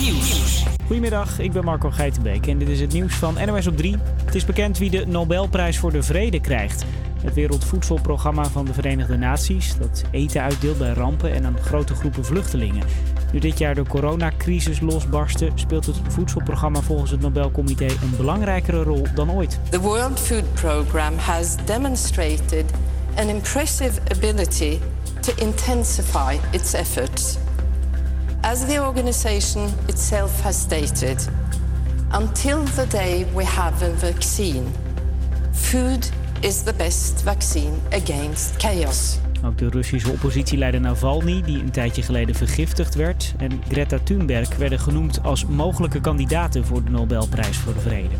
Nieuws. Goedemiddag, ik ben Marco Geitenbeek en dit is het nieuws van NOS op 3. Het is bekend wie de Nobelprijs voor de Vrede krijgt. Het Wereldvoedselprogramma van de Verenigde Naties, dat eten uitdeelt bij rampen en aan grote groepen vluchtelingen. Nu dit jaar de coronacrisis losbarstte, speelt het voedselprogramma volgens het Nobelcomité een belangrijkere rol dan ooit. The World Food Programme has demonstrated an impressive ability to intensify its efforts. As the organization itself has stated, until the day we have a vaccine, food is the best vaccine against chaos. Ook de Russische oppositieleider Navalny, die een tijdje geleden vergiftigd werd, en Greta Thunberg werden genoemd als mogelijke kandidaten voor de Nobelprijs voor de Vrede.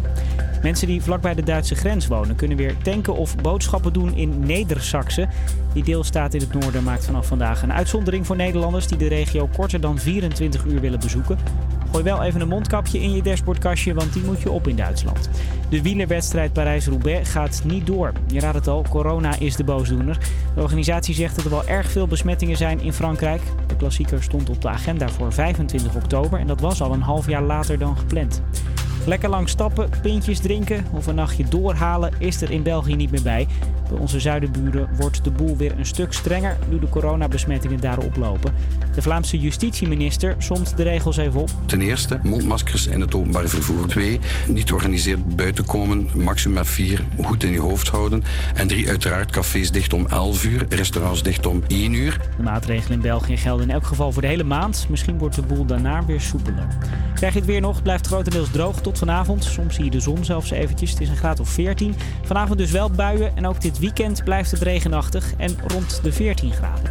Mensen die vlakbij de Duitse grens wonen kunnen weer tanken of boodschappen doen in Neder-Saxe. Die deelstaat in het noorden maakt vanaf vandaag een uitzondering voor Nederlanders die de regio korter dan 24 uur willen bezoeken. Gooi wel even een mondkapje in je dashboardkastje, want die moet je op in Duitsland. De wielerwedstrijd Parijs-Roubaix gaat niet door. Je raadt het al, corona is de boosdoener. De organisatie zegt dat er wel erg veel besmettingen zijn in Frankrijk. De klassieker stond op de agenda voor 25 oktober en dat was al een half jaar later dan gepland. Lekker lang stappen, pintjes drinken of een nachtje doorhalen is er in België niet meer bij. Bij onze zuidenburen wordt de boel weer een stuk strenger nu de coronabesmettingen daar oplopen. De Vlaamse justitieminister somt de regels even op. Ten eerste, mondmaskers in het openbaar vervoer. Twee, niet georganiseerd buiten komen, maximaal vier, goed in je hoofd houden. En drie, uiteraard, cafés dicht om 11 uur, restaurants dicht om 1 uur. De maatregelen in België gelden in elk geval voor de hele maand. Misschien wordt de boel daarna weer soepeler. Krijg je het weer nog, blijft grotendeels droog tot vanavond. Soms zie je de zon zelfs eventjes. Het is een graad of 14. Vanavond dus wel buien en ook dit weekend blijft het regenachtig en rond de 14 graden.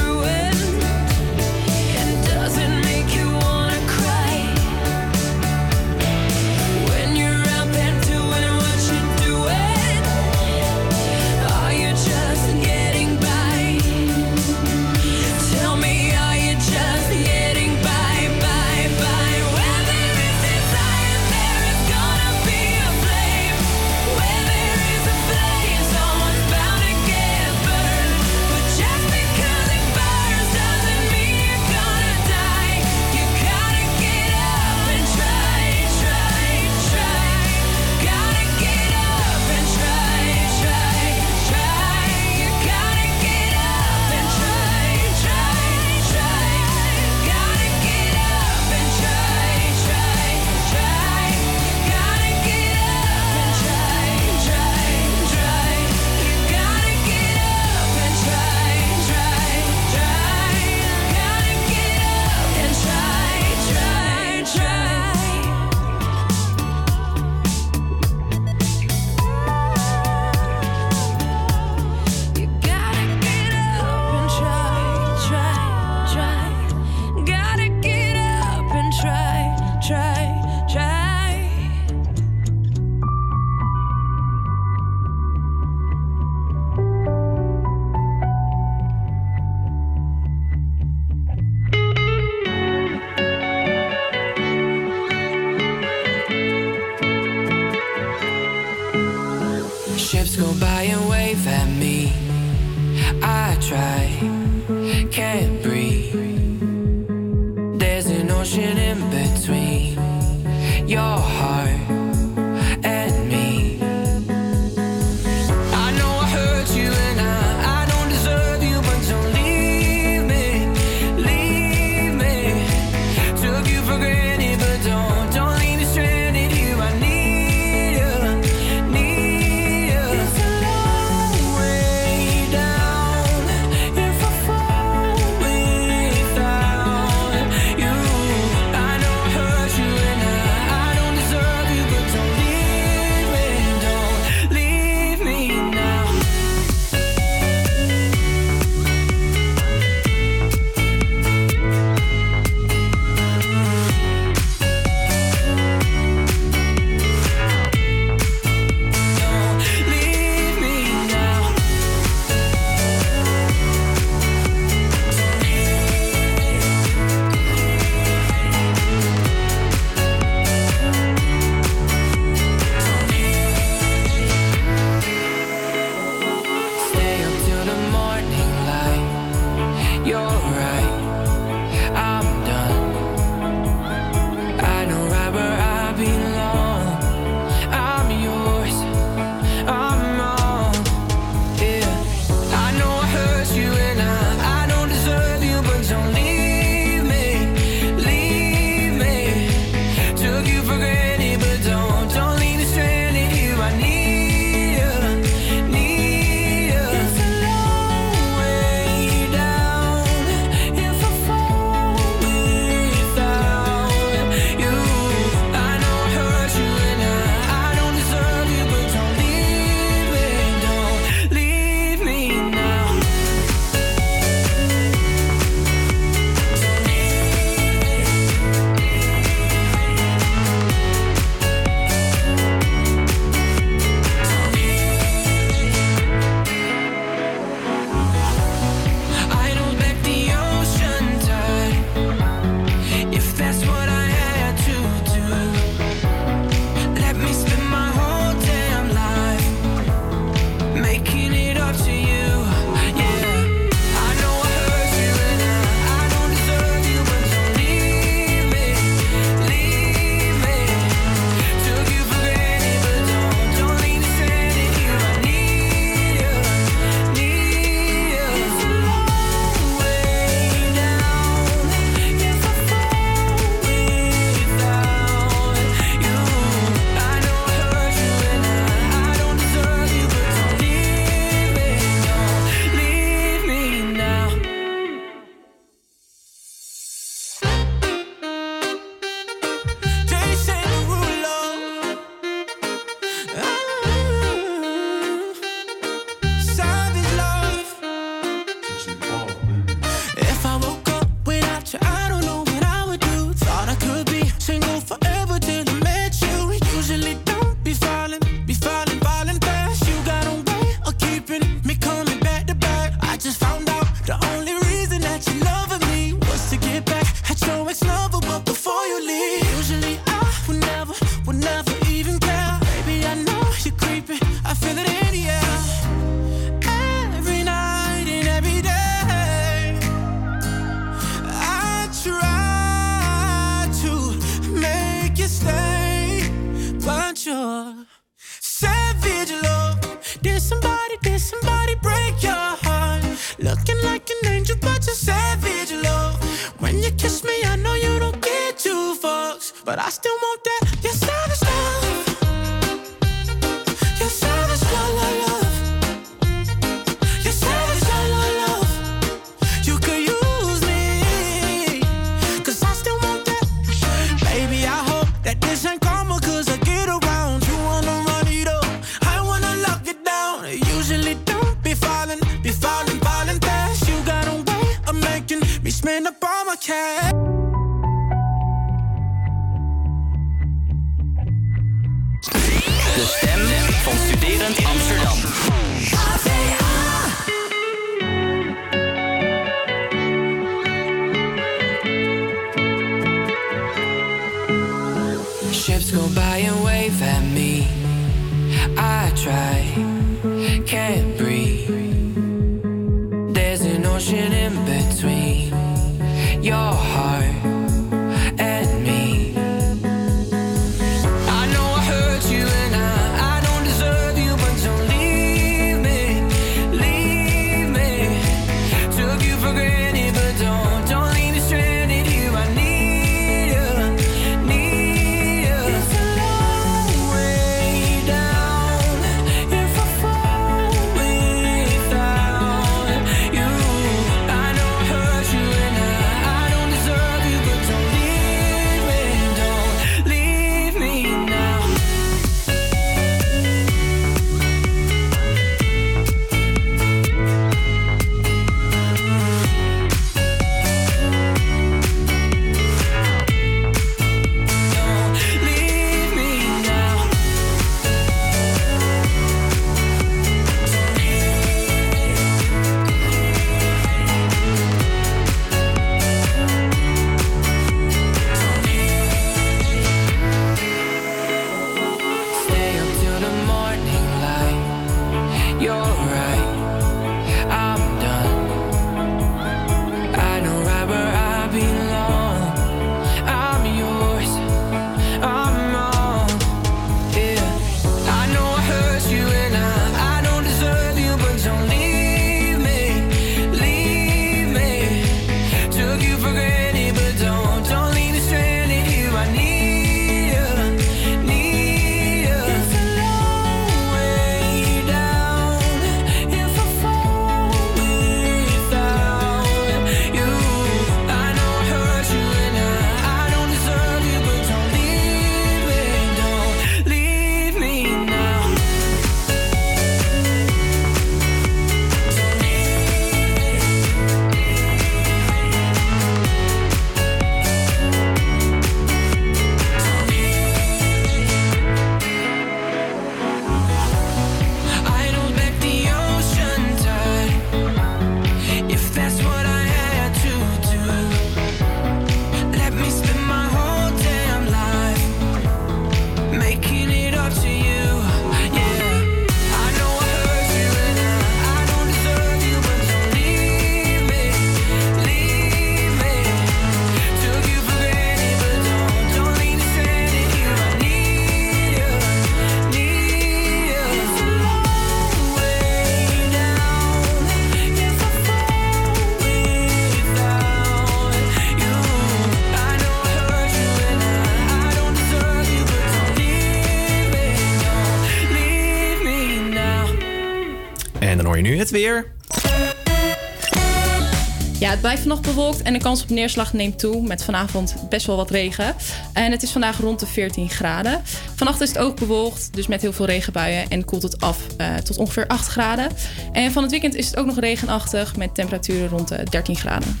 nog bewolkt en de kans op neerslag neemt toe met vanavond best wel wat regen. En het is vandaag rond de 14 graden. Vannacht is het ook bewolkt, dus met heel veel regenbuien en koelt het af eh, tot ongeveer 8 graden. En van het weekend is het ook nog regenachtig met temperaturen rond de 13 graden.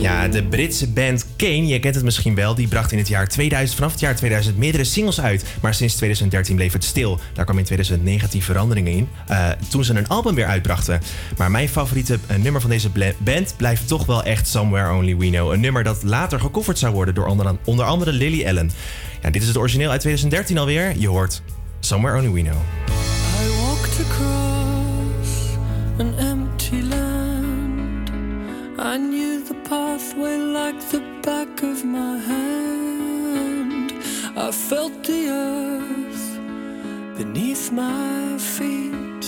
Ja, de Britse band Kane, je kent het misschien wel, die bracht in het jaar 2000, vanaf het jaar 2000 meerdere singles uit. Maar sinds 2013 bleef het stil. Daar kwam in 2019 veranderingen in, eh, toen ze een album weer uitbrachten. Maar mijn favoriete eh, nummer van deze band blijft toch wel echt Somewhere Only We Know. Een nummer dat later gecoverd zou worden door onder, onder andere Lily Allen. Ja, dit is het origineel uit 2013 alweer. Je hoort Somewhere Only We Know. I felt the earth beneath my feet,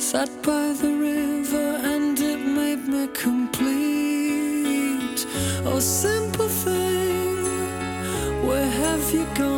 sat by the river, and it made me complete. Oh, simple thing, where have you gone?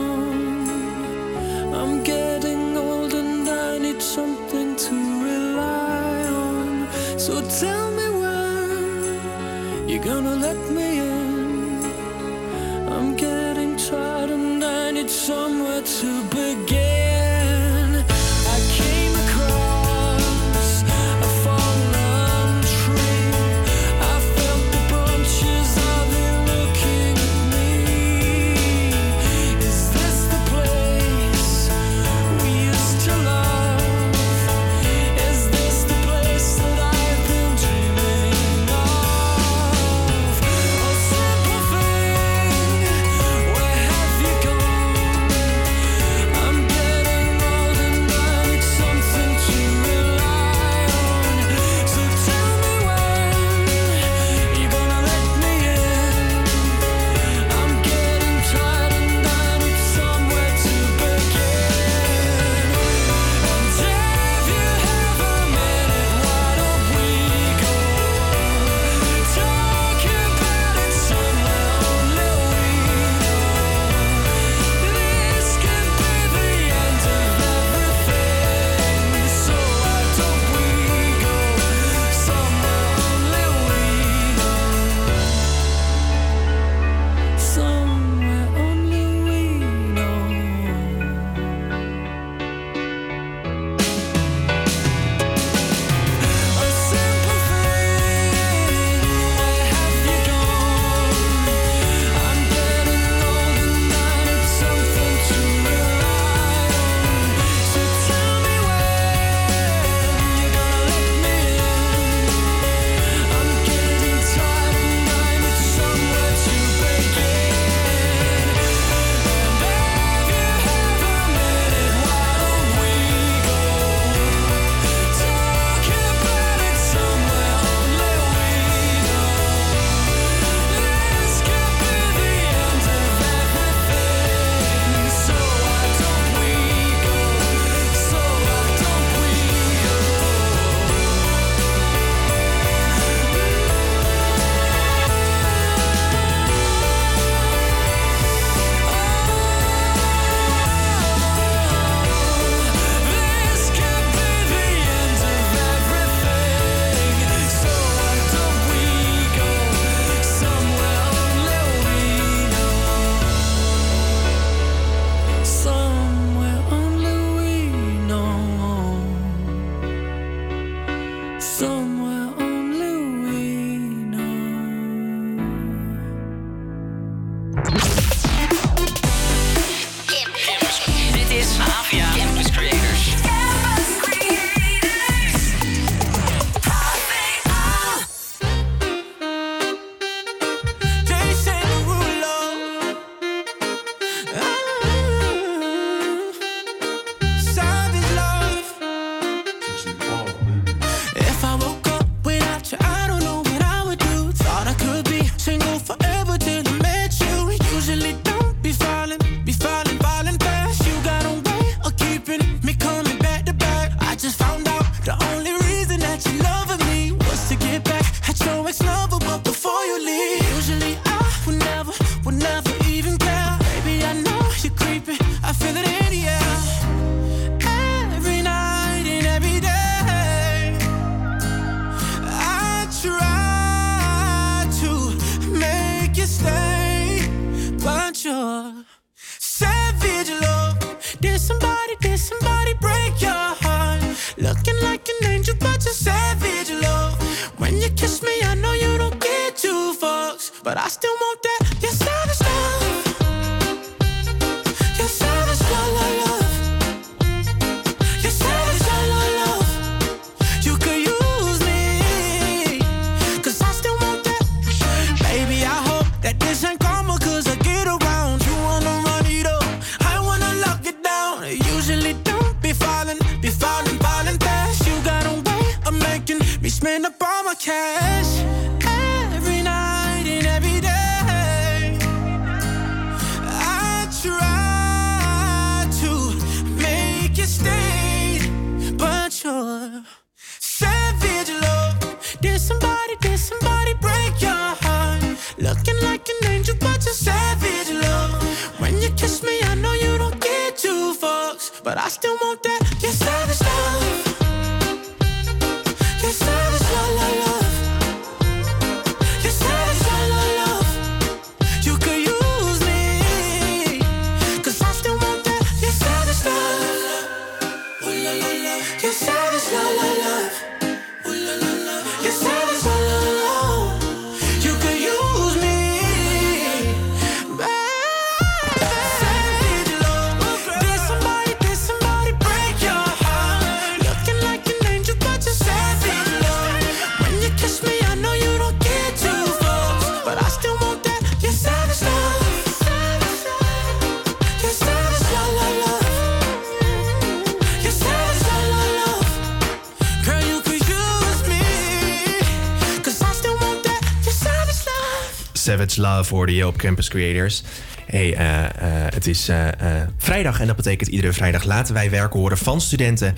Love hoorde je op Campus Creators. Hey, eh, eh, het is eh, vrijdag en dat betekent iedere vrijdag laten wij werken horen van studenten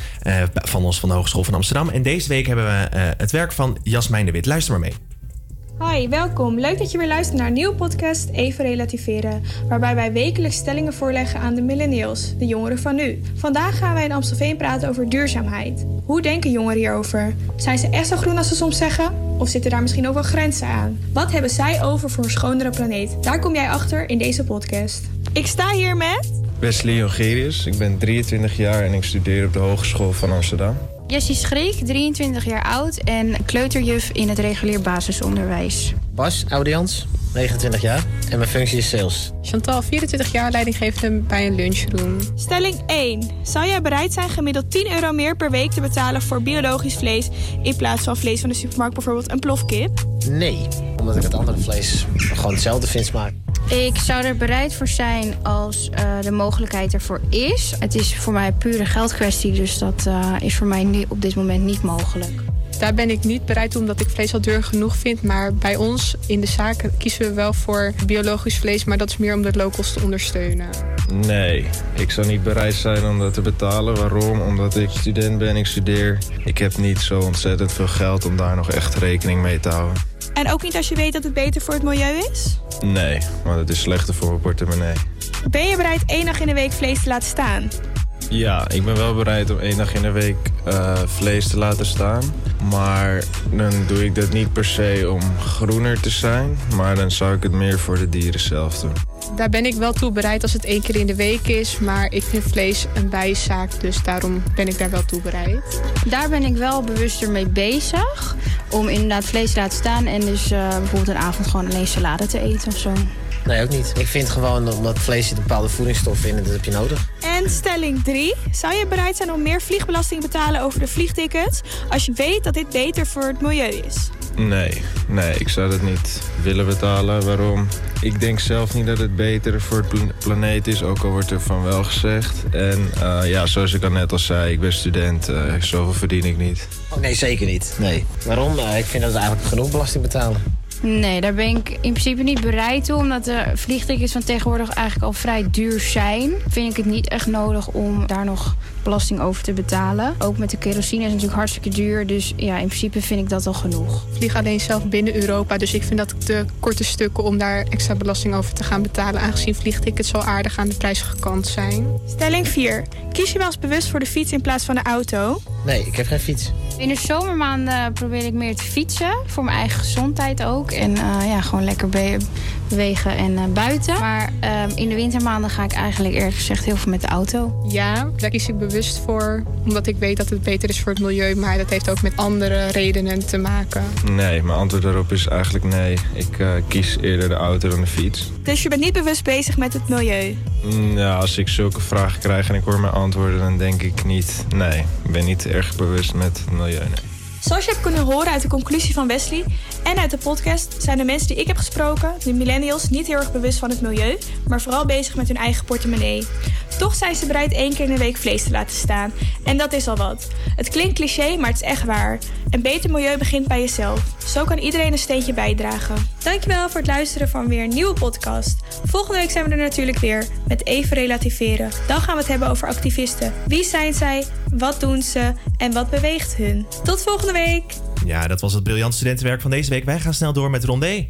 van ons van de Hogeschool van Amsterdam. En deze week hebben we het werk van Jasmijn de Wit. Luister maar mee. Hi, welkom. Leuk dat je weer luistert naar een nieuwe podcast Even Relativeren, waarbij wij wekelijks stellingen voorleggen aan de millennials, de jongeren van nu. Vandaag gaan wij in Amstelveen praten over duurzaamheid. Hoe denken jongeren hierover? Zijn ze echt zo groen als ze soms zeggen? Of zitten daar misschien ook wel grenzen aan? Wat hebben zij over voor een schonere planeet? Daar kom jij achter in deze podcast. Ik sta hier met... Wesley Jongerius, ik ben 23 jaar en ik studeer op de Hogeschool van Amsterdam. Jessie Schreek, 23 jaar oud en kleuterjuf in het regulier basisonderwijs. Bas Audians, 29 jaar en mijn functie is sales. Chantal, 24 jaar, leidinggevende bij een lunchroom. Stelling 1. Zou jij bereid zijn gemiddeld 10 euro meer per week te betalen voor biologisch vlees in plaats van vlees van de supermarkt, bijvoorbeeld een plofkip? Nee, omdat ik het andere vlees gewoon hetzelfde vind smaken. Ik zou er bereid voor zijn als eh, de mogelijkheid ervoor is. Het is voor mij een pure geldkwestie, dus dat eh, is voor mij nu op dit moment niet mogelijk. Daar ben ik niet bereid toe, omdat ik vlees al duur genoeg vind. Maar bij ons in de zaak kiezen we wel voor biologisch vlees, maar dat is meer om de locals te ondersteunen. Nee, ik zou niet bereid zijn om dat te betalen. Waarom? Omdat ik student ben, ik studeer. Ik heb niet zo ontzettend veel geld om daar nog echt rekening mee te houden. En ook niet als je weet dat het beter voor het milieu is? Nee, want het is slechter voor mijn portemonnee. Ben je bereid één dag in de week vlees te laten staan? Ja, ik ben wel bereid om één dag in de week eh, vlees te laten staan. Maar dan doe ik dat niet per se om groener te zijn. Maar dan zou ik het meer voor de dieren zelf doen. Daar ben ik wel toe bereid als het één keer in de week is. Maar ik vind vlees een bijzaak, dus daarom ben ik daar wel toe bereid. Daar ben ik wel bewuster mee bezig. Om inderdaad vlees te laten staan en dus eh, bijvoorbeeld een avond gewoon alleen salade te eten of zo. Nee, ook niet. Ik vind gewoon, omdat vlees zit bepaalde voedingsstoffen in en dat heb je nodig. En stelling 3. Zou je bereid zijn om meer vliegbelasting te betalen over de vliegtickets... als je weet dat dit beter voor het milieu is? Nee, nee, ik zou dat niet willen betalen. Waarom? Ik denk zelf niet dat het beter voor het pla- planeet is, ook al wordt er van wel gezegd. En eh, ja, zoals ik al net al zei, ik ben student, eh, zoveel verdien ik niet. Oh, nee, zeker niet. Nee. Waarom? Eh, ik vind dat we eigenlijk genoeg belasting betalen. Nee, daar ben ik in principe niet bereid toe. Omdat de vliegtickets van tegenwoordig eigenlijk al vrij duur zijn. Vind ik het niet echt nodig om daar nog belasting over te betalen. Ook met de kerosine is het natuurlijk hartstikke duur. Dus ja, in principe vind ik dat al genoeg. Ik vlieg alleen zelf binnen Europa, dus ik vind dat de korte stukken om daar extra belasting over te gaan betalen. Aangezien vliegtickets zo aardig aan de prijzige kant zijn. Stelling 4. Kies je wel eens bewust voor de fiets in plaats van de auto? Nee, ik heb geen fiets. In de zomermaanden probeer ik meer te fietsen. Voor mijn eigen gezondheid ook. En eh, ja, gewoon lekker be- bewegen en eh, buiten. Maar ehm, in de wintermaanden ga ik eigenlijk eerlijk gezegd heel veel met de auto. Ja, daar kies ik bewust voor, omdat ik weet dat het beter is voor het milieu. Maar dat heeft ook met andere redenen te maken. Nee, mijn antwoord daarop is eigenlijk nee. Ik eh, kies eerder de auto dan de fiets. Dus je bent niet bewust bezig met het milieu? Mm, Ja, als ik zulke vragen krijg en ik hoor mijn antwoorden, dan denk ik niet. Nee, ik ben niet erg bewust met het milieu. Nee. Zoals je hebt kunnen horen uit de conclusie van Wesley en uit de podcast... zijn de mensen die ik heb gesproken, de millennials, niet heel erg bewust van het milieu... maar vooral bezig met hun eigen portemonnee. Toch zijn ze bereid één keer in de week vlees te laten staan. En dat is al wat. Het klinkt cliché, maar het is echt waar. Een beter milieu begint bij jezelf. Zo kan iedereen een steentje bijdragen. Dankjewel voor het luisteren van weer een nieuwe podcast. Volgende week zijn we er natuurlijk weer met Even Relativeren. Dan gaan we het hebben over activisten. Wie zijn zij? Wat doen ze? En wat beweegt hun? Tot volgende week! Ja, dat was het briljant studentenwerk van deze week. Wij gaan snel door met Rondé.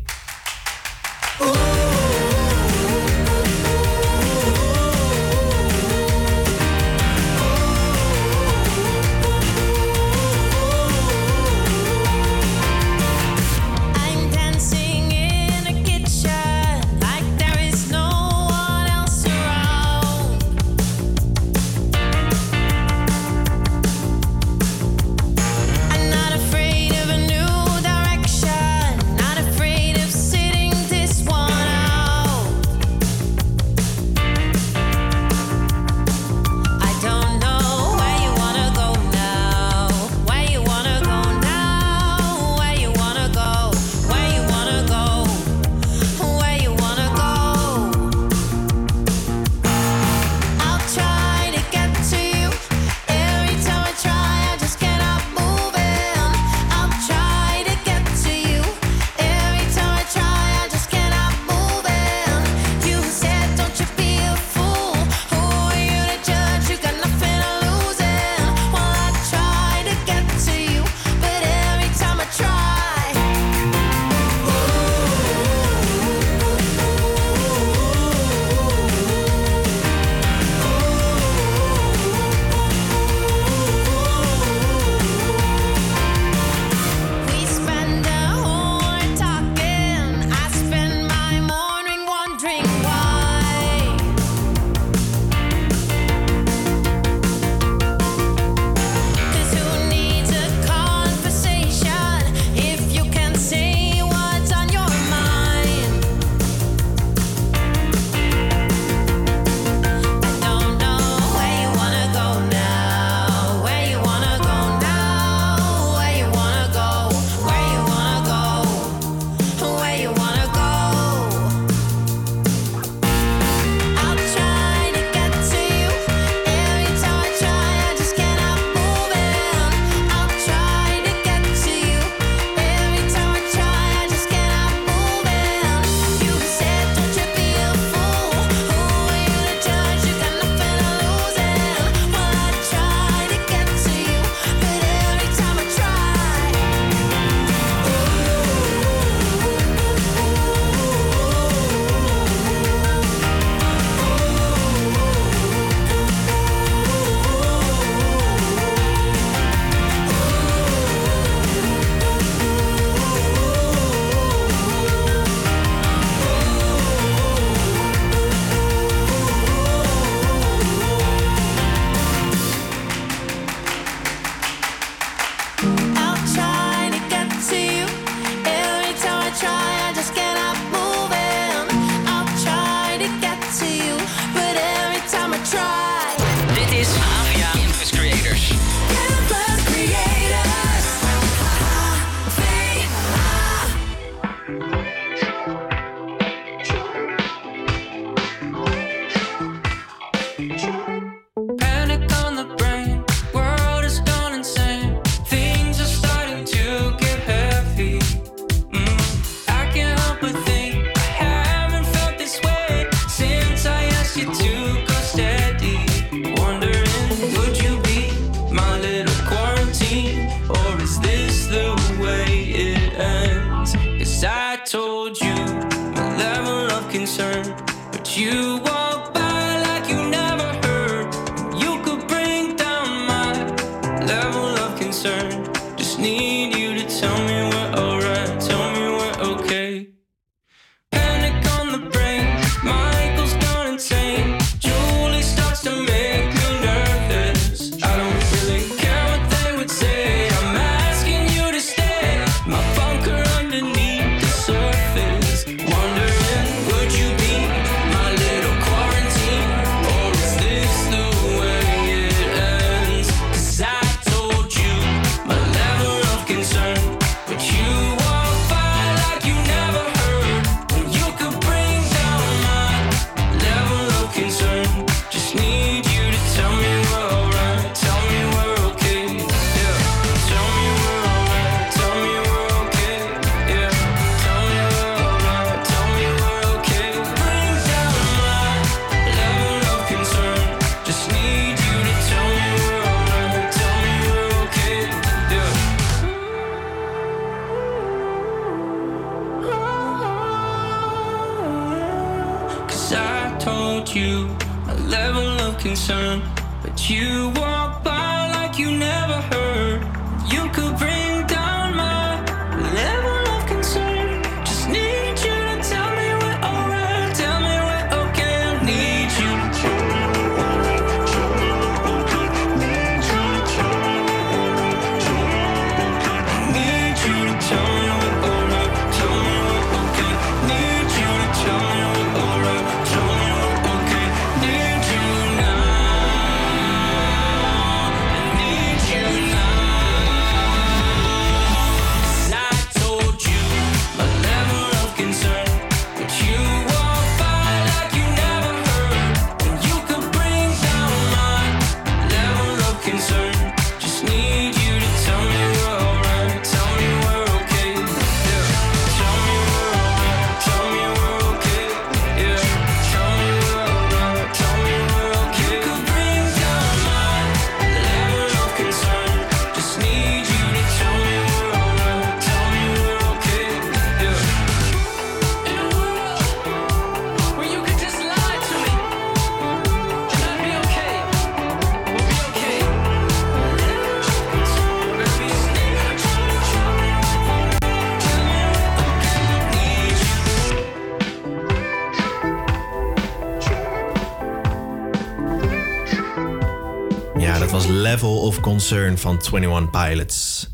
Concern van 21 Pilots.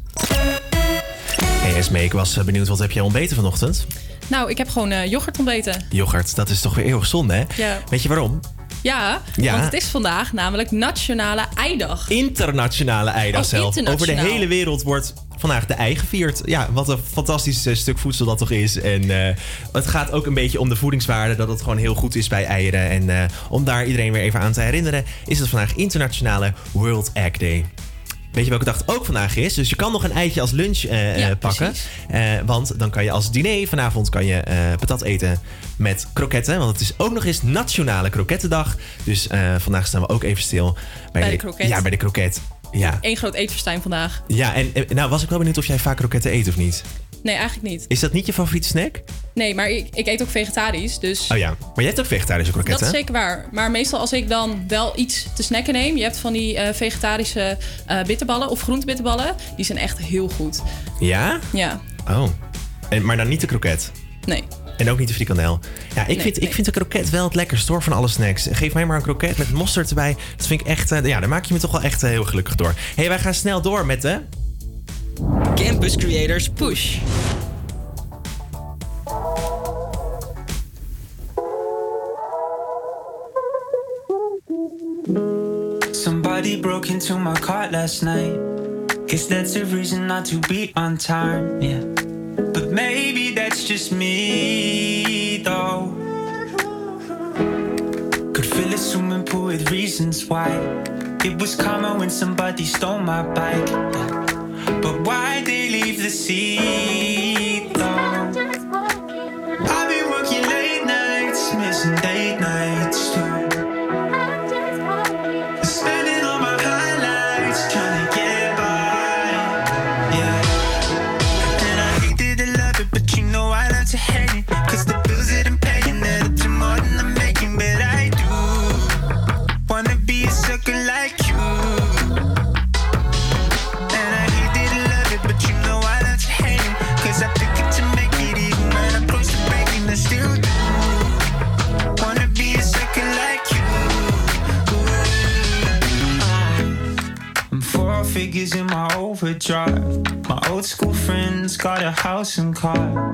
Hey Esme, ik was eh, benieuwd, wat heb jij ontbeten vanochtend? Nou, ik heb gewoon eh, yoghurt ontbeten. Yoghurt, dat is toch weer eeuwig zonde, hè? Ja. Weet je waarom? Ja, Ja. want het is vandaag namelijk Nationale Eidag. Internationale eidag Oh, zelf. Over de hele wereld wordt vandaag de ei gevierd. Ja, wat een fantastisch eh, stuk voedsel dat toch is. En het gaat ook een beetje om de voedingswaarde. Dat het gewoon heel goed is bij eieren. En om daar iedereen weer even aan te herinneren... is het vandaag Internationale World Egg Day. Weet je welke dag het ook vandaag is? Dus je kan nog een eitje als lunch eh, Ja, eh, pakken. Eh, want dan kan je als diner vanavond kan je, patat eten met kroketten. Want het is ook nog eens Nationale Krokettendag. Dus vandaag staan we ook even stil Bij de kroket. Ja, bij de kroket. Ja. Eén groot eetverstijn vandaag. Ja, en nou was ik wel benieuwd of jij vaak kroketten eet of niet. Nee, eigenlijk niet. Is dat niet je favoriete snack? Nee, maar ik, ik eet ook vegetarisch, dus... Oh ja, maar jij hebt ook vegetarische Dat kroketten. is zeker waar. Maar meestal als ik dan wel iets te snacken neem... je hebt van die eh, vegetarische eh, bitterballen of groentebitterballen... die zijn echt heel goed. Ja? Ja, Oh. En, maar dan niet de kroket. nee. En ook niet de frikandel. Ja, ik, Nee, vind, ik vind de kroket wel het lekkerst hoor van alle snacks. Geef mij maar een kroket met mosterd erbij. Dat vind ik echt... eh, ja, daar maak je me toch wel echt heel gelukkig door. hey, wij gaan snel door met de... Campus Creators Push. Somebody broke into my car last night. Guess that's a reason not to be on time, yeah. But maybe that's just me, though. Could fill a swimming pool with reasons why. It was karma when somebody stole my bike. yeah. But why they leave the seat, keys in my overdrive. My old school friends got a house and car.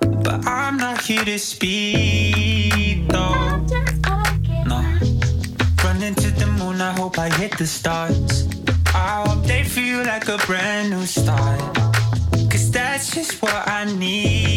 But I'm not here to speed though. No. running to the moon, I hope I hit the stars. I hope they feel like a brand new start. Cause that's just what I need.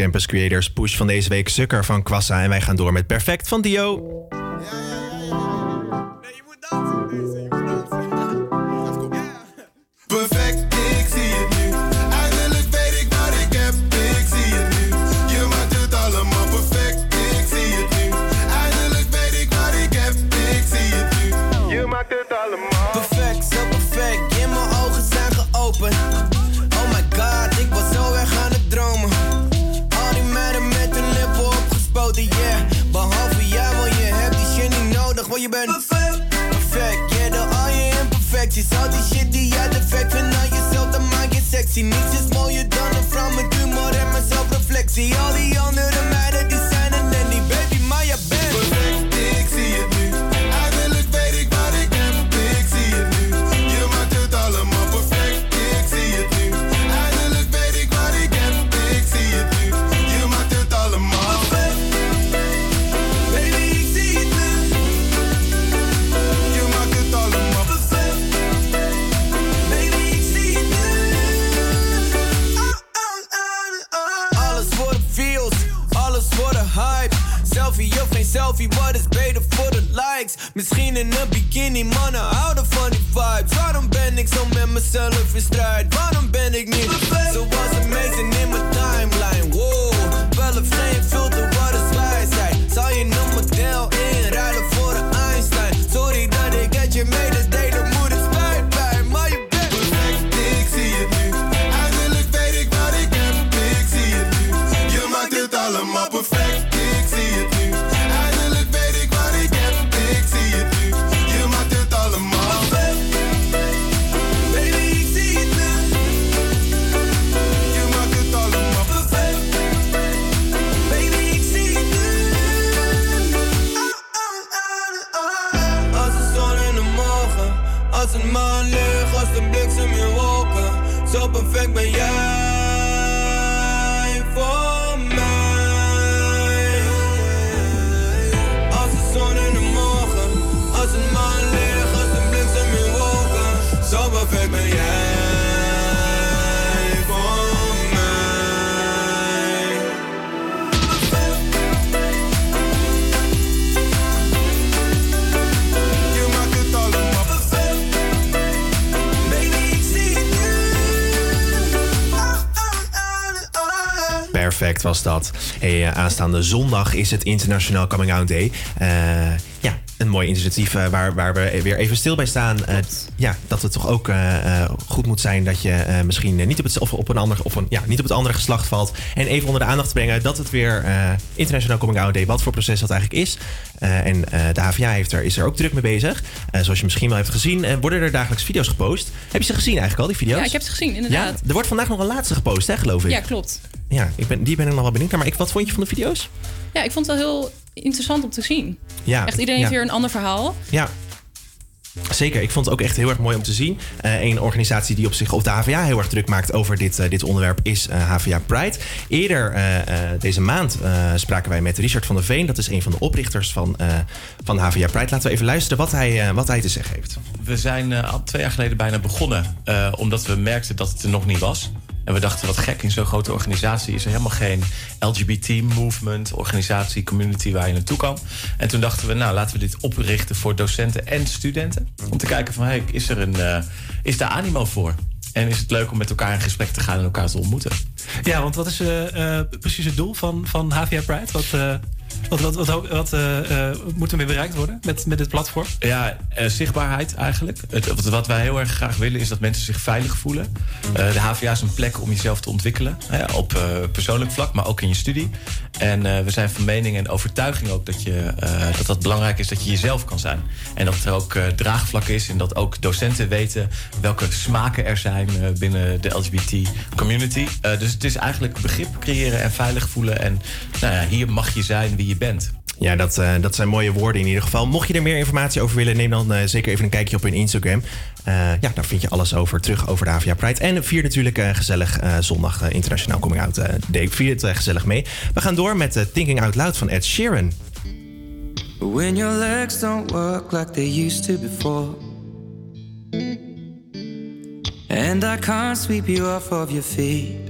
Campus Creators Push van deze week Sukker van Kwassa. En wij gaan door met Perfect van Dio. Was dat. Eh, aanstaande zondag is het Internationaal Coming Out Day. Eh, ja, een mooi initiatief eh, waar, waar we weer even stil bij staan. Ja, dat het toch ook goed moet zijn dat je misschien niet op het, of op een ander, of een, ja, niet op het andere geslacht valt. En even onder de aandacht brengen dat het weer internationaal Coming Out Day, wat voor proces dat eigenlijk is. en de HVA heeft er, is er ook druk mee bezig. zoals je misschien wel hebt gezien, worden er dagelijks video's gepost. Heb je ze gezien eigenlijk al, die video's? Ja, ik heb ze gezien, inderdaad. Er wordt vandaag nog een laatste gepost, hè, geloof ik? Ja, klopt. Ja, ik ben, die ben ik nog wel benieuwd naar. Maar ik, wat vond je van de video's? Ja, ik vond het wel heel interessant om te zien. Ja, Echt, iedereen heeft weer een ander verhaal. Ja. Zeker, ik vond het ook echt heel erg mooi om te zien. Eh een organisatie die op zich, of de HVA heel erg druk maakt over dit, eh, dit onderwerp, is eh, HVA Pride. Eerder eh, eh, deze maand eh, spraken wij met Richard van der Veen. Dat is een van de oprichters van, eh, van HVA Pride. Laten we even luisteren wat hij, eh, wat hij te zeggen heeft. We zijn eh, al twee jaar geleden bijna begonnen. eh, omdat we merkten dat het er nog niet was. En we dachten, wat gek, in zo'n grote organisatie is er helemaal geen LGBT-movement, organisatie, community waar je naartoe kan. En toen dachten we, nou laten we dit oprichten voor docenten en studenten. Om te kijken van, hey, is, er een, eh, is daar animo voor? En is het leuk om met elkaar in gesprek te gaan en elkaar te ontmoeten? Ja, want wat is eh, eh, precies het doel van, van HVA Pride? Wat, wat, wat, wat, wat eh, eh, bereikt worden met, met dit platform? Ja, eh, zichtbaarheid eigenlijk. Het, wat, wij heel erg graag willen is dat mensen zich veilig voelen. De HVA is een plek om jezelf te ontwikkelen. Op persoonlijk vlak, maar ook in je studie. En we zijn van mening en overtuiging ook dat, je, dat belangrijk is dat je jezelf kan zijn. En dat er ook draagvlak is en dat ook docenten weten welke smaken er zijn binnen de LGBT community. Dus het is eigenlijk begrip creëren en veilig voelen. En nou ja, hier mag je zijn wie je bent. Ja, dat, eh, dat zijn mooie woorden in ieder geval. Mocht je er meer informatie over willen, neem dan eh, zeker even een kijkje op hun Instagram. Eh, ja, daar vind je alles over terug over de HVA Pride. En vier natuurlijk eh, gezellig eh, zondag Internationaal Coming Out Day. Vier het gezellig mee. We gaan door met eh, Thinking Out Loud van Ed Sheeran. When your legs don't work like they used to before. And I can't sweep you off of your feet.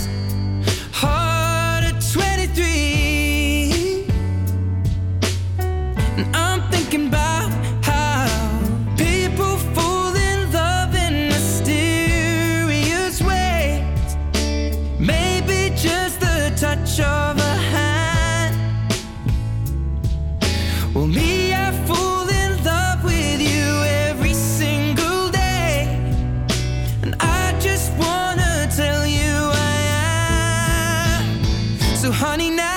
honey, now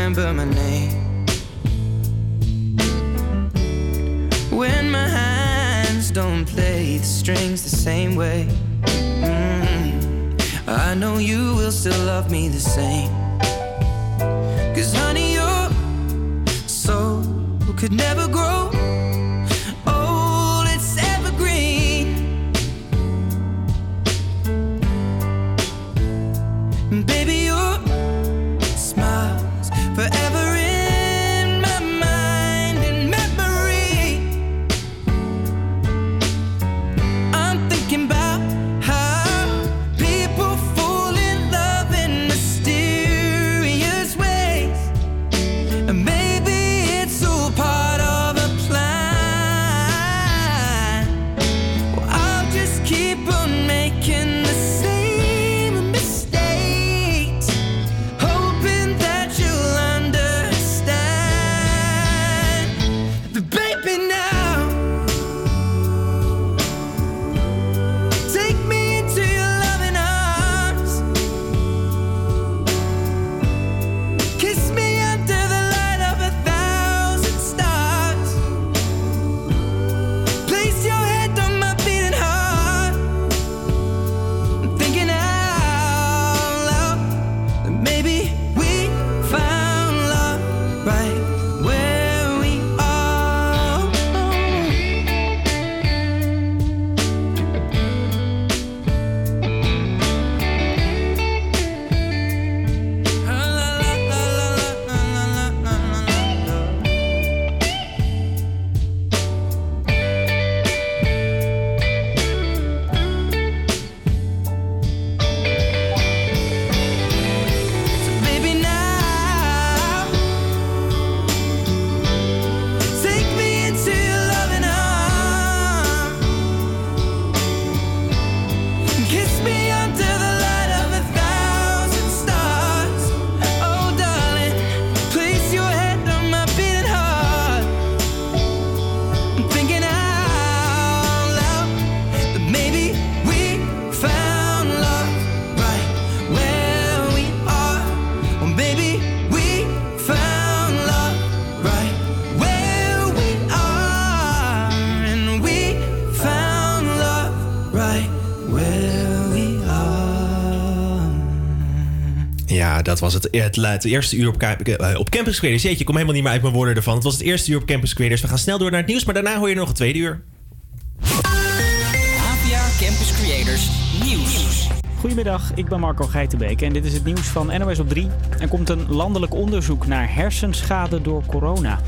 remember my name. When my hands don't play the strings the same way. Mm, I know you will still love me the same. Dat was het, het, het eerste uur op, eh, op Campus Creators. Jeetje, ik kom helemaal niet meer uit mijn woorden ervan. Het was het eerste uur op Campus Creators. We gaan snel door naar het nieuws, maar daarna hoor je nog een tweede uur. APA Campus Creators Nieuws. Goedemiddag, ik ben Marco Geitenbeek en dit is het nieuws van NOS op 3. Er komt een landelijk onderzoek naar hersenschade door corona.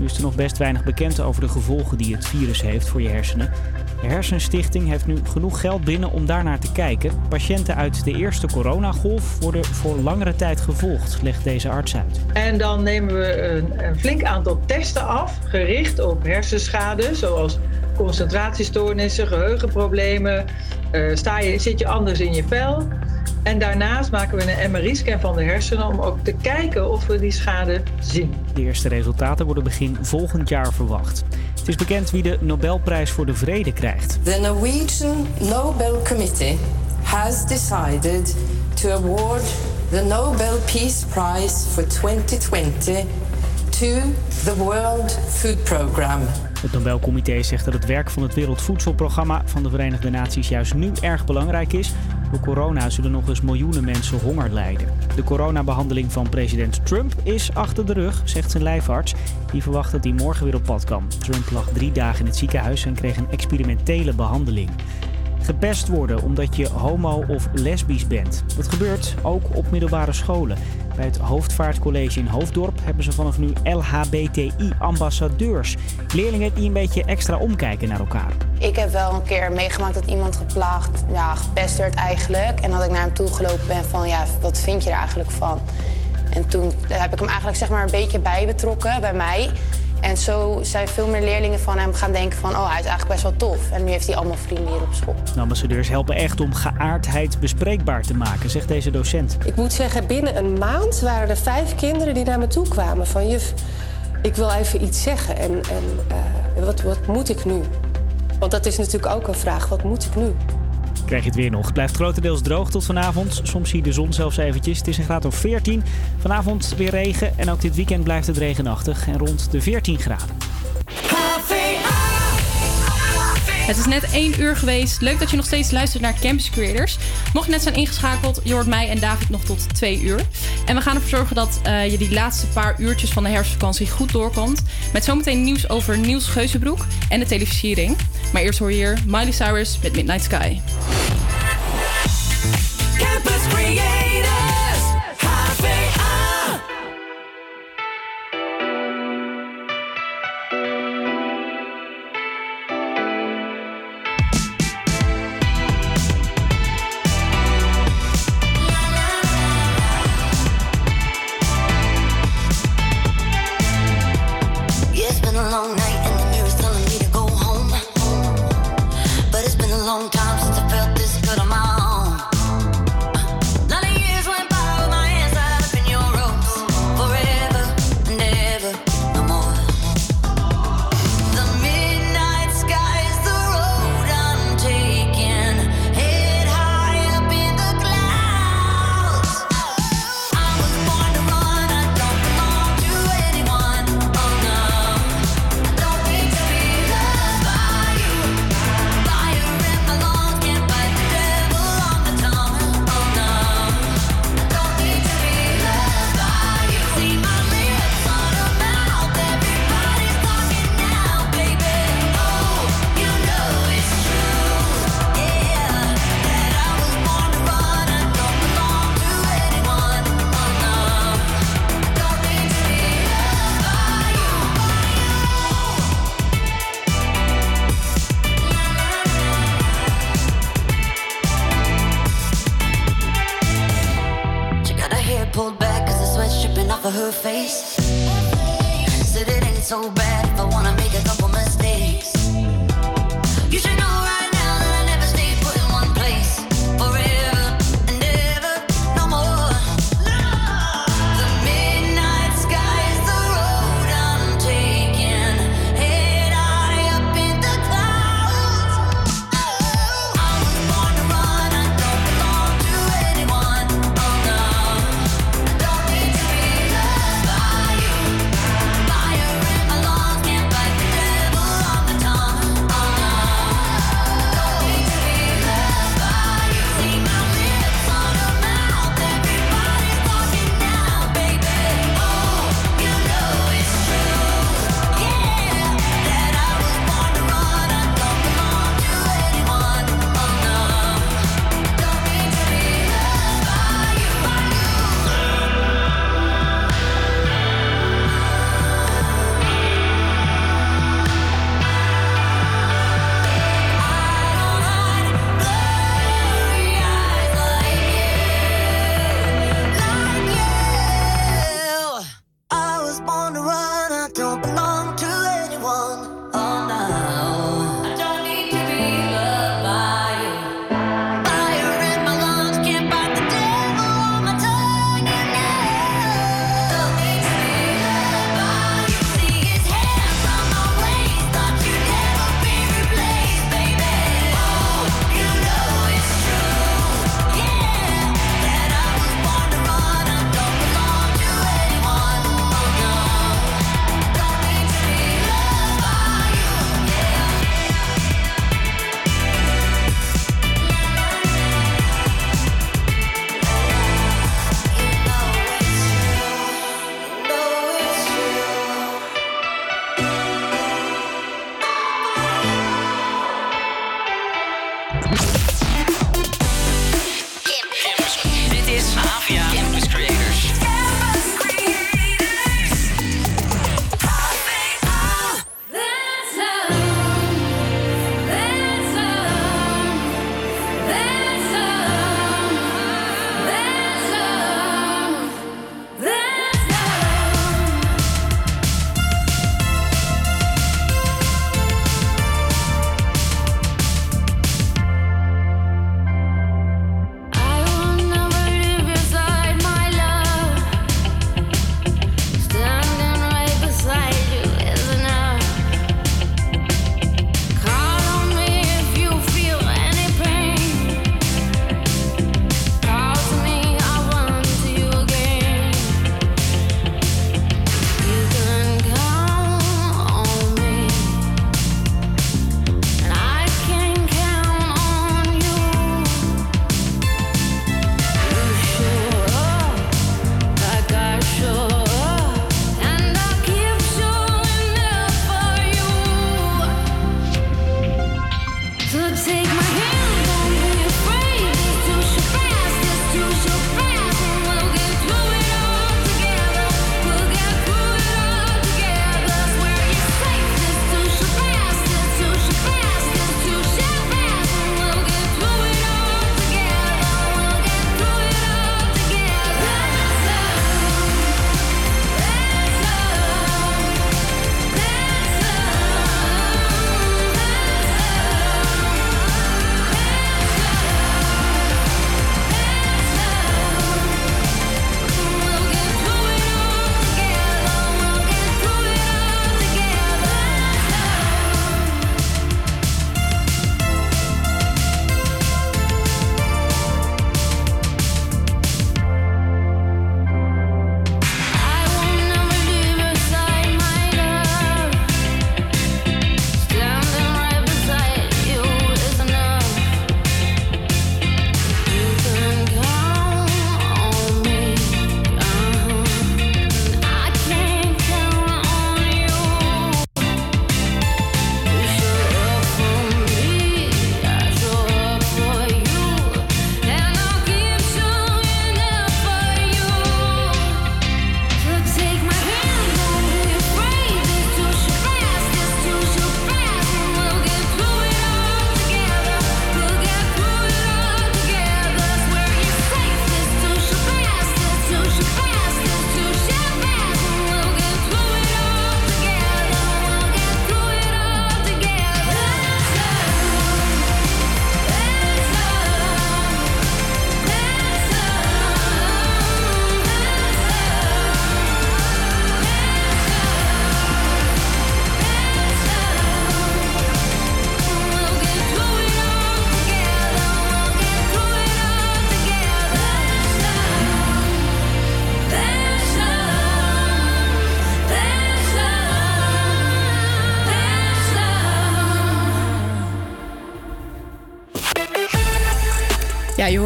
Nu is er nog best weinig bekend over de gevolgen die het virus heeft voor je hersenen. De Hersenstichting heeft nu genoeg geld binnen om daarnaar te kijken. Patiënten uit de eerste coronagolf worden voor langere tijd gevolgd, legt deze arts uit. En dan nemen we een, een flink aantal testen af, gericht op hersenschade, zoals concentratiestoornissen, geheugenproblemen. eh, sta je, zit je anders in je vel? En daarnaast maken we een MRI-scan van de hersenen om ook te kijken of we die schade zien. De eerste resultaten worden begin volgend jaar verwacht. Het is bekend wie de Nobelprijs voor de Vrede krijgt. The Norwegian Nobel Committee has decided to award the Nobel Peace Prize for 2020 to the World Food Programme. Het Nobelcomité zegt dat het werk van het Wereldvoedselprogramma van de Verenigde Naties juist nu erg belangrijk is. Door corona zullen nog eens miljoenen mensen honger lijden. De coronabehandeling van president Trump is achter de rug, zegt zijn lijfarts. Die verwacht dat hij morgen weer op pad kan. Trump lag drie dagen in het ziekenhuis en kreeg een experimentele behandeling. Gepest worden omdat je homo of lesbisch bent. Dat gebeurt ook op middelbare scholen. Bij het Hoofdvaartcollege in Hoofddorp hebben ze vanaf nu LHBTI-ambassadeurs. Leerlingen die een beetje extra omkijken naar elkaar. Ik heb wel een keer meegemaakt dat iemand geplaagd, ja, gepest werd eigenlijk. En dat ik naar hem toe gelopen ben van, ja, wat vind je er eigenlijk van? En toen heb ik hem eigenlijk zeg maar een beetje bij betrokken bij mij. En zo zijn veel meer leerlingen van hem gaan denken van, oh, hij is eigenlijk best wel tof. En nu heeft hij allemaal vrienden hier op school. De ambassadeurs helpen echt om geaardheid bespreekbaar te maken, zegt deze docent. Ik moet zeggen, binnen een maand waren er vijf kinderen die naar me toe kwamen. Van juf, ik wil even iets zeggen. En, en eh, wat, wat moet ik nu? Want dat is natuurlijk ook een vraag. Wat moet ik nu? Krijg je het weer nog. Het blijft grotendeels droog tot vanavond. Soms zie je de zon zelfs eventjes. Het is een graad of 14. Vanavond weer regen. En ook dit weekend blijft het regenachtig. En rond de 14 graden. Het is net 1 uur geweest. Leuk dat je nog steeds luistert naar Campus Creators. Mocht je net zijn ingeschakeld, je hoort mij en David nog tot 2 uur. En we gaan ervoor zorgen dat eh, je die laatste paar uurtjes van de herfstvakantie goed doorkomt. Met zometeen nieuws over Niels Geuzenbroek en de televisiering. Maar eerst hoor je hier Miley Cyrus met Midnight Sky.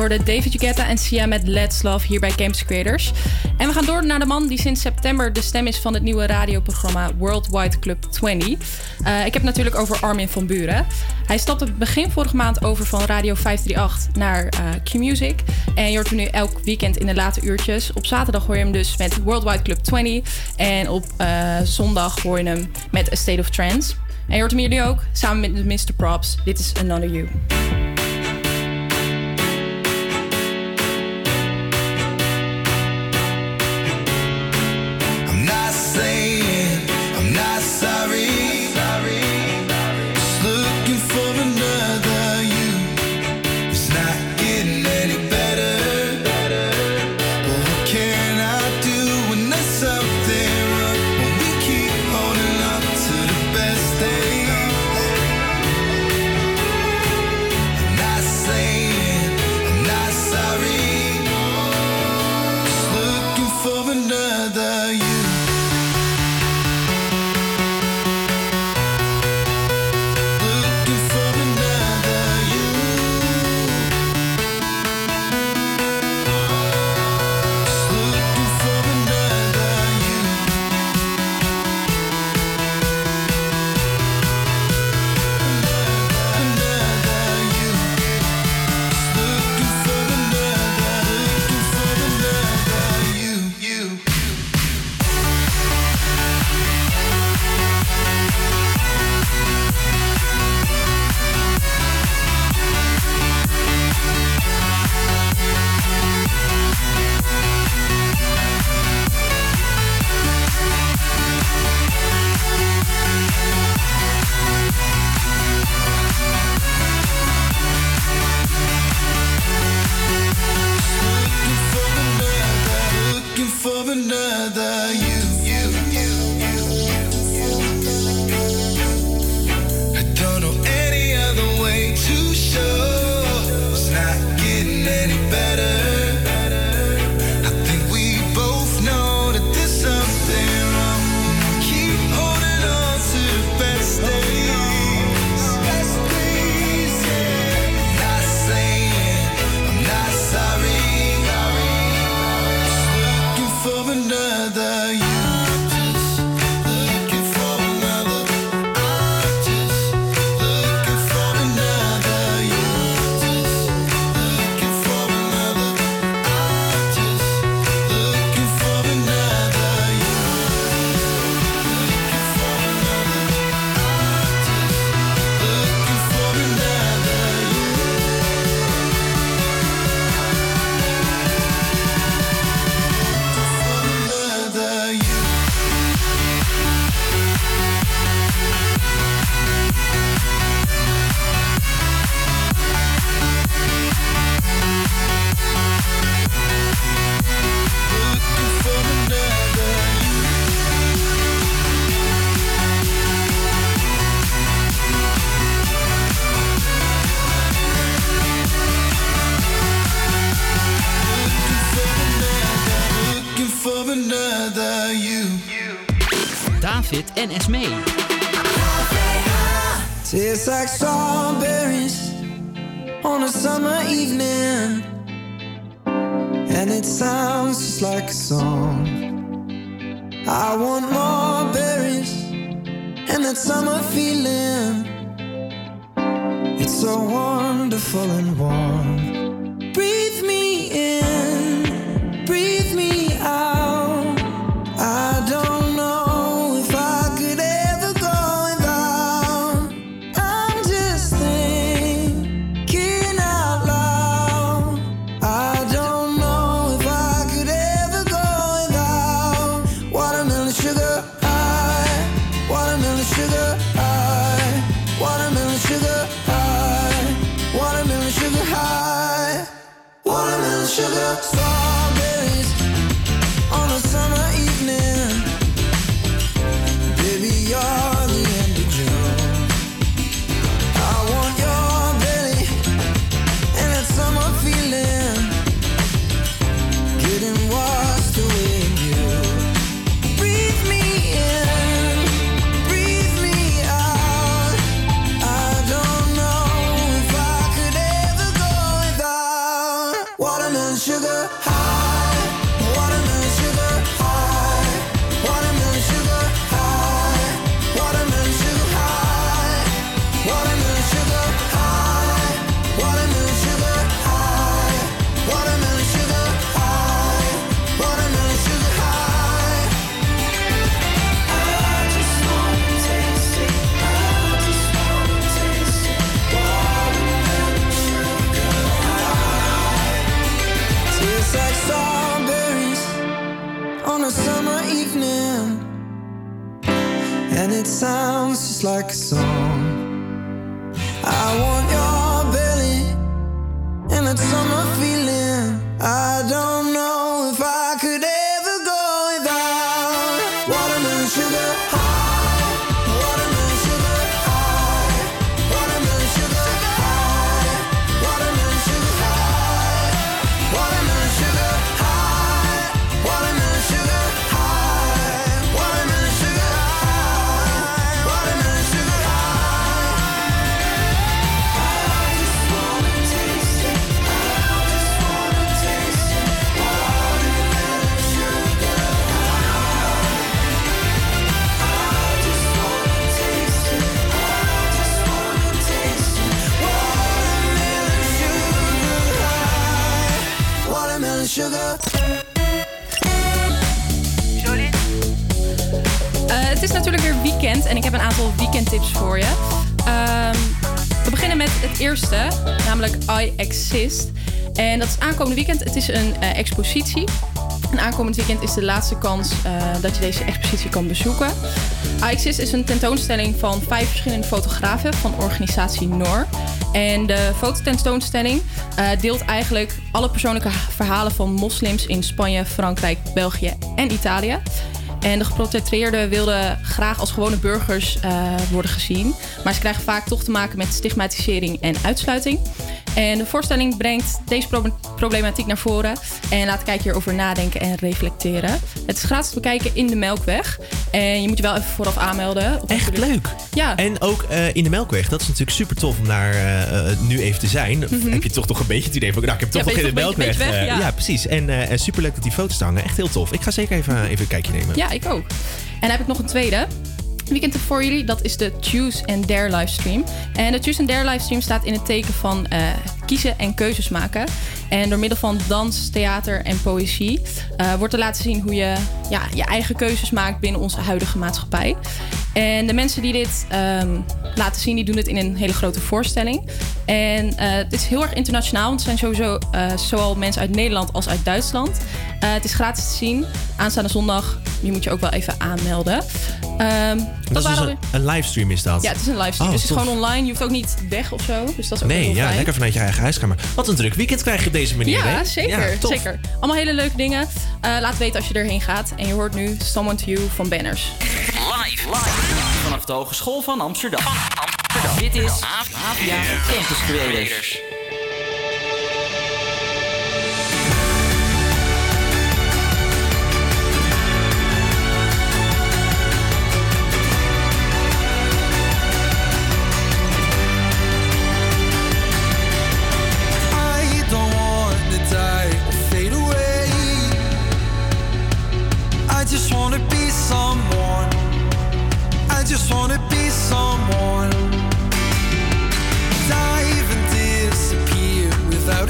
hoorde David Jugetta en Sia met Let's Love hier bij Campus Creators. En we gaan door naar de man die sinds september de stem is van het nieuwe radioprogramma Worldwide Club 20. Eh, ik heb het natuurlijk over Armin van Buren. Hij stapte begin vorige maand over van Radio 538 naar eh, Q-Music. En je hoort hem nu elk weekend in de late uurtjes. Op zaterdag hoor je hem dus met Worldwide Club 20. En op eh, zondag hoor je hem met A State of Trance. En je hoort hem hier nu ook samen met Mr. Props. Dit is Another You. en me. Like a song. En dat is aankomende weekend. Het is een eh, expositie. En aankomend weekend is de laatste kans eh, dat je deze expositie kan bezoeken. I Exist is een tentoonstelling van vijf verschillende fotografen van organisatie NOR. En de fototentoonstelling eh, deelt eigenlijk alle persoonlijke verhalen van moslims in Spanje, Frankrijk, België en Italië. En de geportretteerden wilden graag als gewone burgers worden gezien. Maar ze krijgen vaak toch te maken met stigmatisering en uitsluiting. En de voorstelling brengt deze pro- problematiek naar voren. En laat de kijker hierover nadenken en reflecteren. Het is gratis te bekijken in de Melkweg. En je moet je wel even vooraf aanmelden. Echt leuk. Ja. En ook eh, in de Melkweg. Dat is natuurlijk super tof om daar eh, eh, nu even te zijn. Mhm. Heb je toch toch een beetje het idee van... Nou, ik heb toch Ja, nog in de Melkweg. beetje- beetje weg, ja. ja, precies. En, en super leuk dat die foto's hangen. Echt heel tof. Ik ga zeker even, even een kijkje nemen. Ja, ik ook. En dan heb ik nog een tweede. Weekend voor jullie, dat is de Choose and Dare livestream. En de Choose and Dare livestream staat in het teken van eh, kiezen en keuzes maken. En door middel van dans, theater en poëzie eh, wordt er laten zien hoe je ja, je eigen keuzes maakt binnen onze huidige maatschappij. En de mensen die dit ehm, laten zien, die doen het in een hele grote voorstelling. En eh, het is heel erg internationaal, want er zijn sowieso zowel mensen uit Nederland als uit Duitsland. Eh, het is gratis te zien. Aanstaande zondag, je moet je ook wel even aanmelden. Ehm, Dat is dus waren een, een livestream is dat? ja, het is een livestream. Oh, dus het is gewoon online. Je hoeft ook niet weg of zo. Dus dat is ook Nee, heel ja, fijn. lekker vanuit je eigen huiskamer. Wat een druk weekend krijg je op deze manier, Ja, hè? zeker. Ja, zeker. Allemaal hele leuke dingen. Eh, laat weten als je erheen gaat. En je hoort nu Someone to You van Banners. Live, live. Vanaf de Hogeschool van Amsterdam. Dit is AVA Campus Creators. Just want to be someone. Dive and disappear without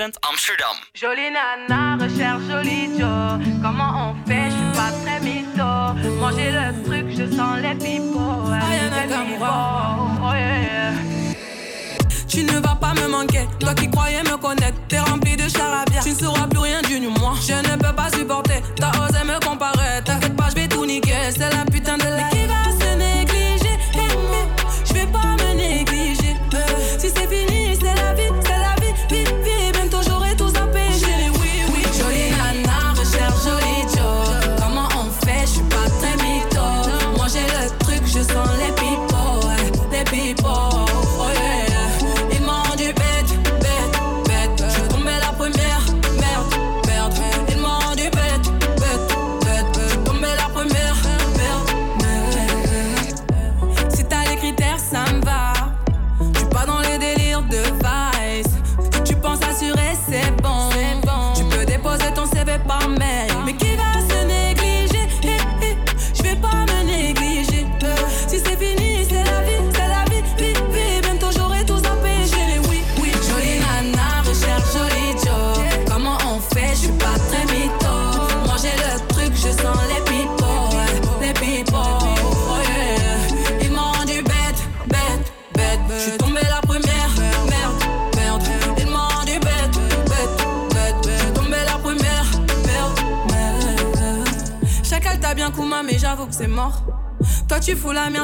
Amsterdam. Jolie nana, recherche jolie Joe. Comment on fait, je suis pas très mytho. Manger le truc, je sens les pipots. Pipots, oh yeah, yeah. Tu ne vas pas me manquer, toi qui croyais me connaître, t'es rempli de charabia. Tu ne sauras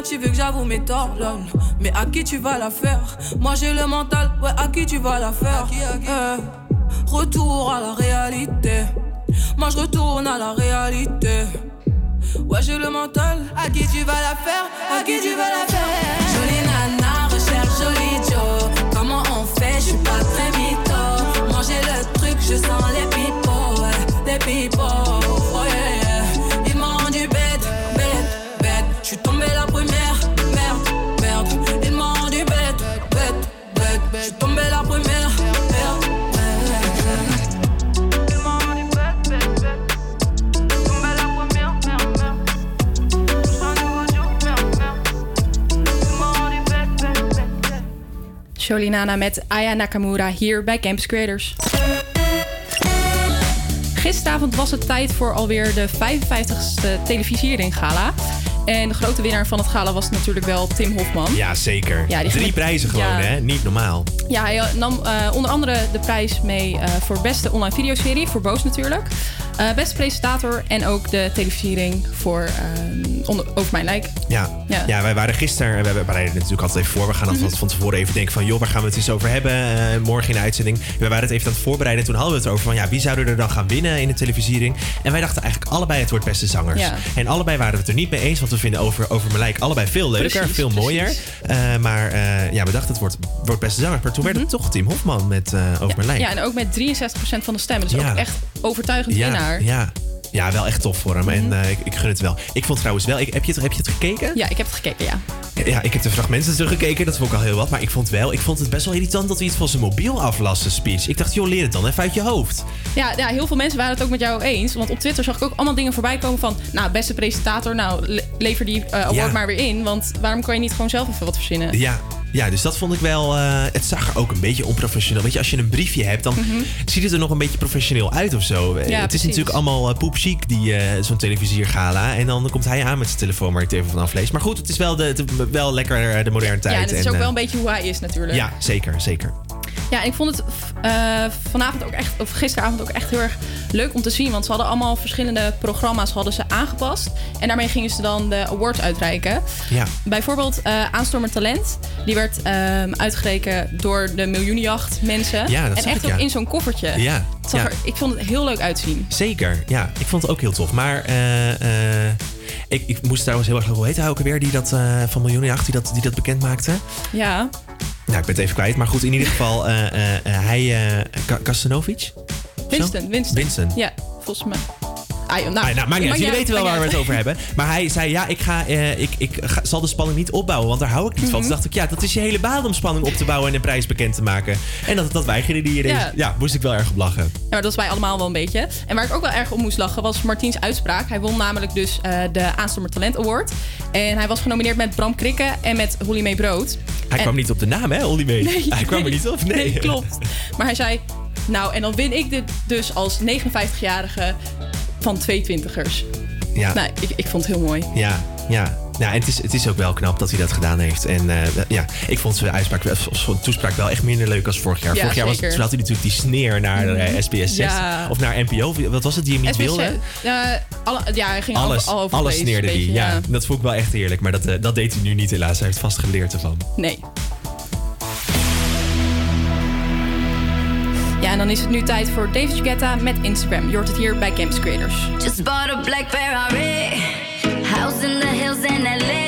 tu veux que j'avoue mes torts, lol. Mais à qui tu vas la faire? Moi j'ai le mental, ouais, à qui tu vas la faire? Eh, Retour à la réalité. Moi je retourne à la réalité. Ouais, j'ai le mental. À qui tu vas la faire? À qui tu vas la faire? Jolie nana, recherche jolie Joe. Comment on fait? Je suis pas très mytho. Moi j'ai le truc, je sens les pipots. ouais, les pipots. Sholinana met Aya Nakamura hier bij Campus Creators. Gisteravond was het tijd voor alweer de 55ste televisiering gala. En de grote winnaar van het gala was natuurlijk wel Tim Hofman. Ja, zeker. Ja, Drie prijzen gewoon, Ja. hè? Niet normaal. Ja, hij nam eh, onder andere de prijs mee eh, voor beste online videoserie, voor Boos natuurlijk. Eh, beste presentator en ook de televisiering voor eh, onder, Over Mijn Lijk. Ja. Ja. Ja. wij waren gisteren, we bereiden het natuurlijk altijd even voor. We gaan altijd van tevoren even denken van, joh, waar gaan we het eens over hebben? eh, morgen in de uitzending. We waren het even aan het voorbereiden. En toen hadden we het over van, ja, wie zouden er dan gaan winnen in de televisiering? En wij dachten eigenlijk allebei het wordt beste zangers. Ja. En allebei waren we het er niet mee eens, want we vinden over, over mijn lijk allebei veel leuker, Precies, veel mooier. Eh, maar ja, we dachten het wordt, wordt beste zanger. Maar toen werd het toch Tim Hofman met over mijn lijk. Ja, en ook met 63% van de stemmen. Dus ook echt overtuigend winnaar. Ja, ja, wel echt tof voor hem. En Mhm. eh, ik, ik gun het wel. Ik vond trouwens wel, ik, heb, je het, heb je het gekeken? Ja, ik heb het gekeken, ja. Ja, ik heb de fragmenten teruggekeken. Dat vond ik al heel wat. Maar ik vond wel, ik vond het best wel irritant dat hij iets van zijn mobiel aflas, de speech. Ik dacht, joh, leer het dan even uit je hoofd. Ja, ja, heel veel mensen waren het ook met jou eens. Want op Twitter zag ik ook allemaal dingen voorbij komen van... Nou, beste presentator, nou, le- lever die eh, award Ja. maar weer in. Want waarom kan je niet gewoon zelf even wat verzinnen? Ja, ja, dus dat vond ik wel. eh, het zag er ook een beetje onprofessioneel. Weet je, als je een briefje hebt, dan Mhm. ziet het er nog een beetje professioneel uit of zo. Eh, het is precies. natuurlijk allemaal uh, poepchic, die eh, zo'n televisiergala. En dan komt hij aan met zijn telefoon waar hij het even van afleest. Maar goed, het is wel, de, de- wel lekker eh, de moderne tijd. Ja, en het is ook eh, wel een beetje hoe hij is natuurlijk. Ja, zeker, zeker. Ja, en ik vond het eh, vanavond ook echt, of gisteravond ook echt heel erg leuk om te zien. Want ze hadden allemaal verschillende programma's hadden ze aangepast. En daarmee gingen ze dan de awards uitreiken. Ja. Bijvoorbeeld eh Aanstormer Talent. Die werd ehm, uitgerekend door de Miljoenenjacht mensen. Ja, dat en echt ik, ook in zo'n koffertje. Ja, ja. Er, ik vond het heel leuk uitzien. Zeker, ja. Ik vond het ook heel tof. Maar eh, ik, ik moest trouwens heel erg... Hoe heet hij ook alweer die dat, van Miljoenenjacht die dat, die dat bekend maakte? Ja. Nou, ik ben het even kwijt. Maar goed, in ieder geval, eh, eh, eh, hij... Ka- Kastanovic? Winston, Winston. Winston. Ja, volgens mij. Ah, Nou, nou, niet uit. Jullie weten wel waar we het over hebben. Maar hij zei, ja, ik, ga, eh, ik, ik ga- zal de spanning niet opbouwen, want daar hou ik niet van. Mhm. Toen dacht ik, ja, dat is je hele baan om spanning op te bouwen en een prijs bekend te maken. En dat, dat weigerde die iedereen. Ja. Ja. moest ik wel erg op lachen. Ja, maar dat is bij allemaal wel een beetje. En waar ik ook wel erg om moest lachen was Martiens uitspraak. Hij won namelijk dus eh, de Aanstommer Talent Award. En hij was genomineerd met Bram Krikke en met Holly May Brood. Hij En- kwam niet op de naam, hè, Olly mee? Nee, hij kwam er niet op, nee. Nee, klopt. Maar hij zei, nou, en dan win ik dit dus als 59-jarige van twee twintigers. Ja. Nou, ik, ik vond het heel mooi. Ja, ja. Ja, en het is, het is ook wel knap dat hij dat gedaan heeft. En eh, ja, ik vond zijn uitspraak, zijn toespraak wel echt minder leuk als vorig jaar. Ja, vorig jaar was, had hij natuurlijk die sneer naar Mhm. SBS 6 Ja. of naar NPO. Wat was het die hem niet SBS, wilde? alle, ja, hij ging Alles, al over alles sneerde hij. beetje, Ja, dat vond ik wel echt heerlijk. Maar dat, eh, dat deed hij nu niet helaas. Hij heeft vast geleerd ervan. Nee. Ja, en dan is het nu tijd voor David Guetta met Instagram. Je hoort het hier bij Campus Creators. Just bought a black Ferrari. House in the hills.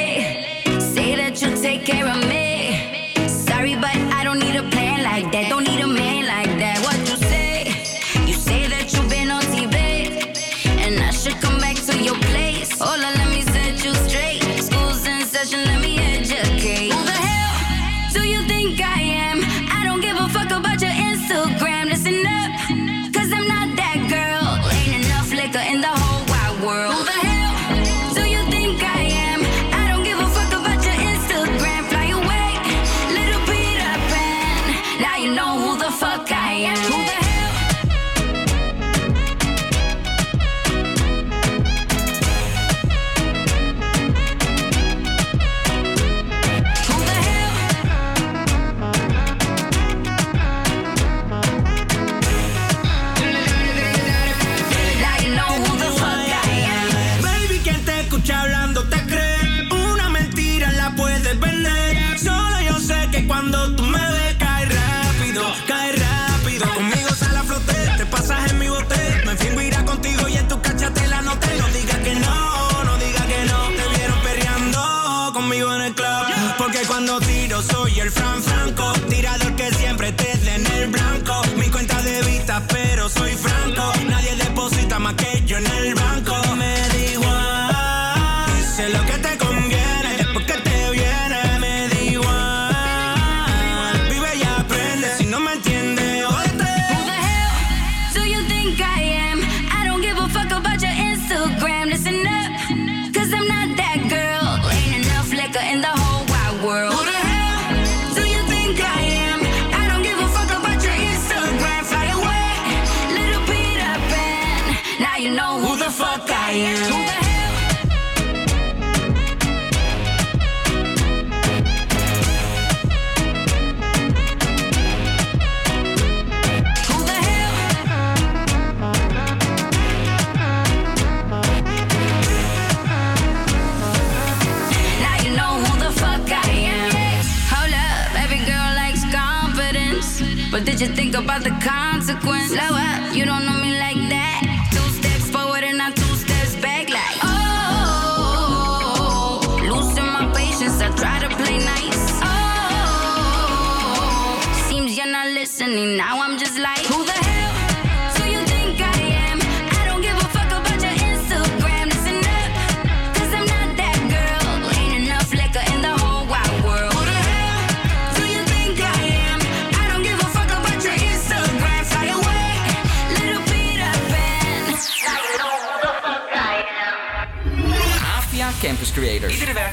The consequence?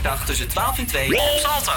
Werkdag tussen 12 en 2 op Salto.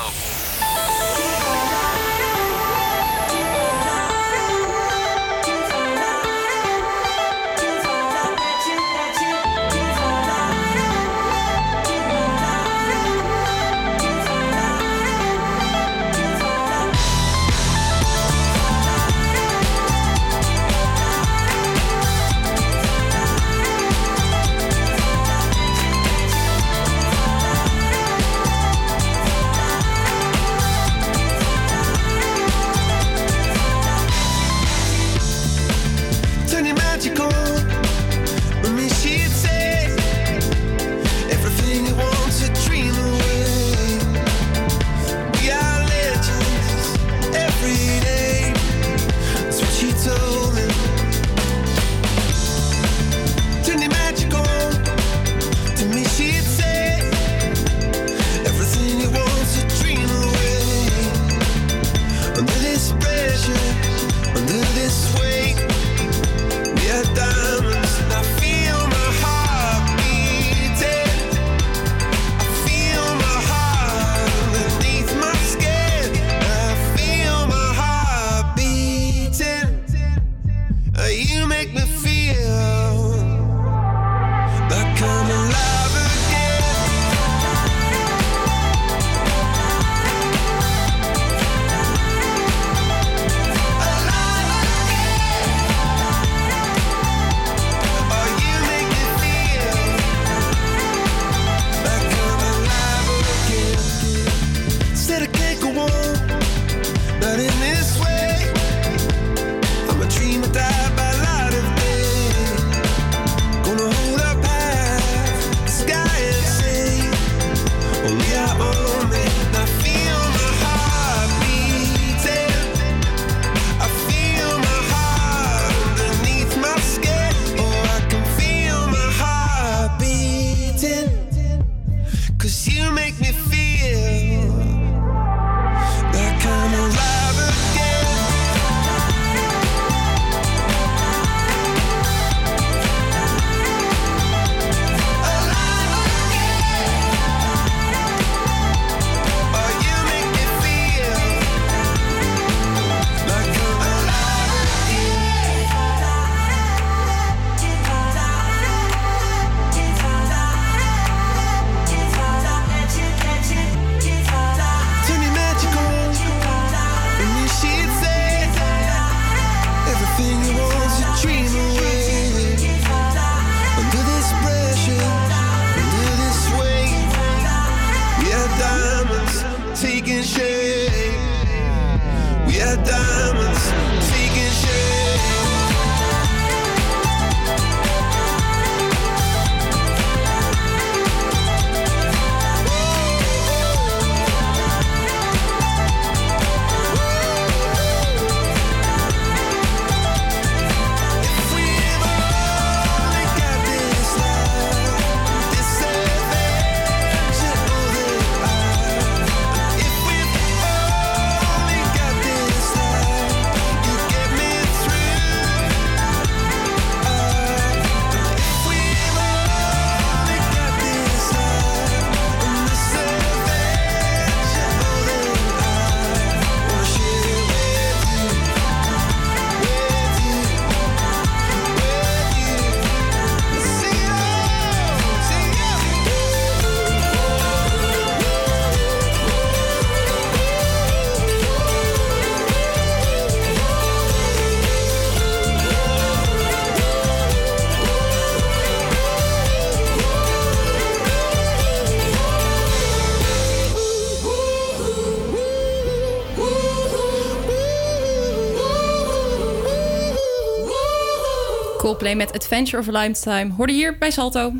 Coldplay met Adventure of a Lifetime hoorde hier bij Salto.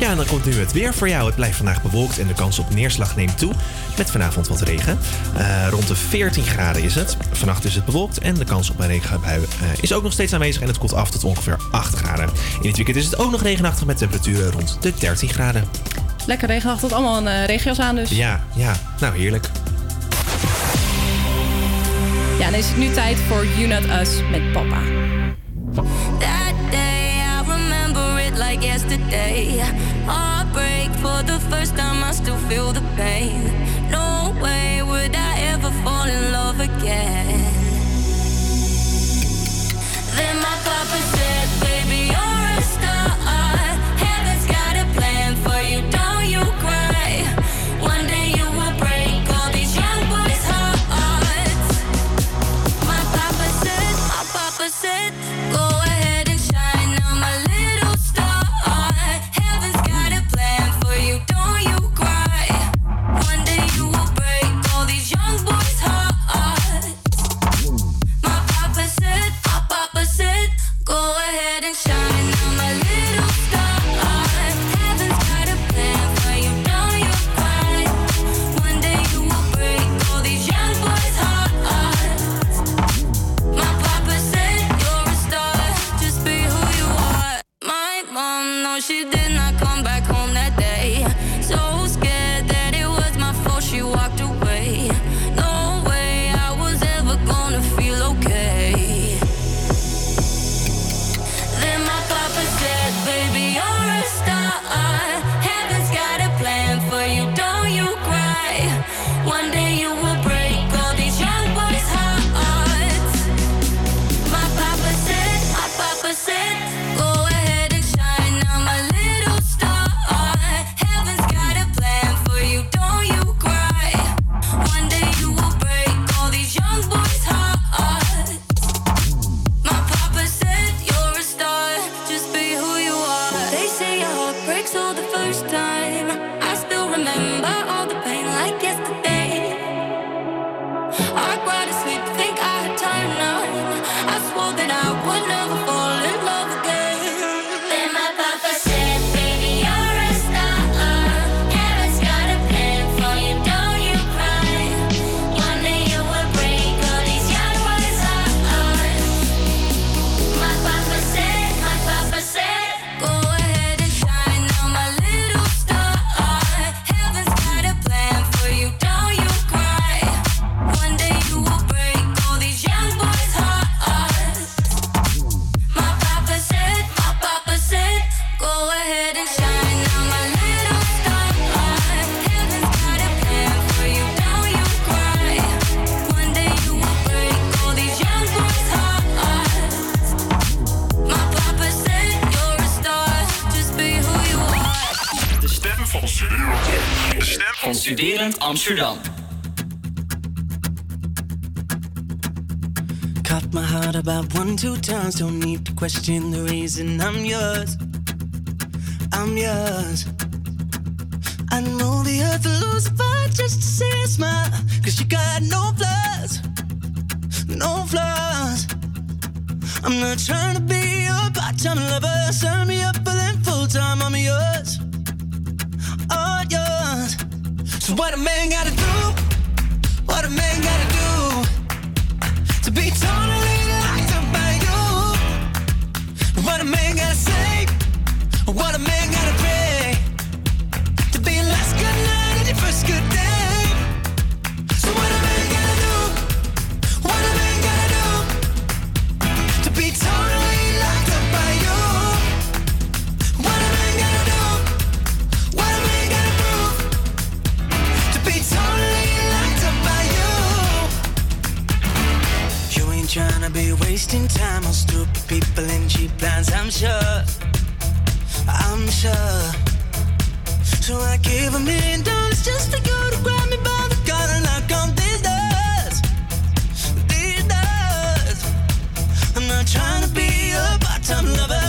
Ja, en dan komt nu het weer voor jou. Het blijft vandaag bewolkt en de kans op neerslag neemt toe. Met vanavond wat regen. Eh, rond de 14 graden is het. Vannacht is het bewolkt en de kans op een regenbui eh, is ook nog steeds aanwezig. En het komt af tot ongeveer 8 graden. In het weekend is het ook nog regenachtig met temperaturen rond de 13 graden. Lekker regenachtig, allemaal een eh, regio's aan dus. Ja, ja. Nou, heerlijk. Ja, dan is het nu tijd voor You Not Us met papa. That day, I remember it like yesterday. Heartbreak for the first time, I still feel the pain. No way would I ever fall in love again. Amsterdam. Caught my heart about one, two times. Don't need to question the reason I'm yours. I'm yours. I know the earth will lose a fight just to see a smile. Cause you got no flaws, no flaws. I'm not trying to be your part time lover. Sign me up for them full time, I'm yours. So what a man gotta do? Wasting time on stupid people and cheap plans, I'm sure. I'm sure. So I give a million dollars just for you to grab me by the collar and knock on these doors. These doors. I'm not trying to be a part-time lover.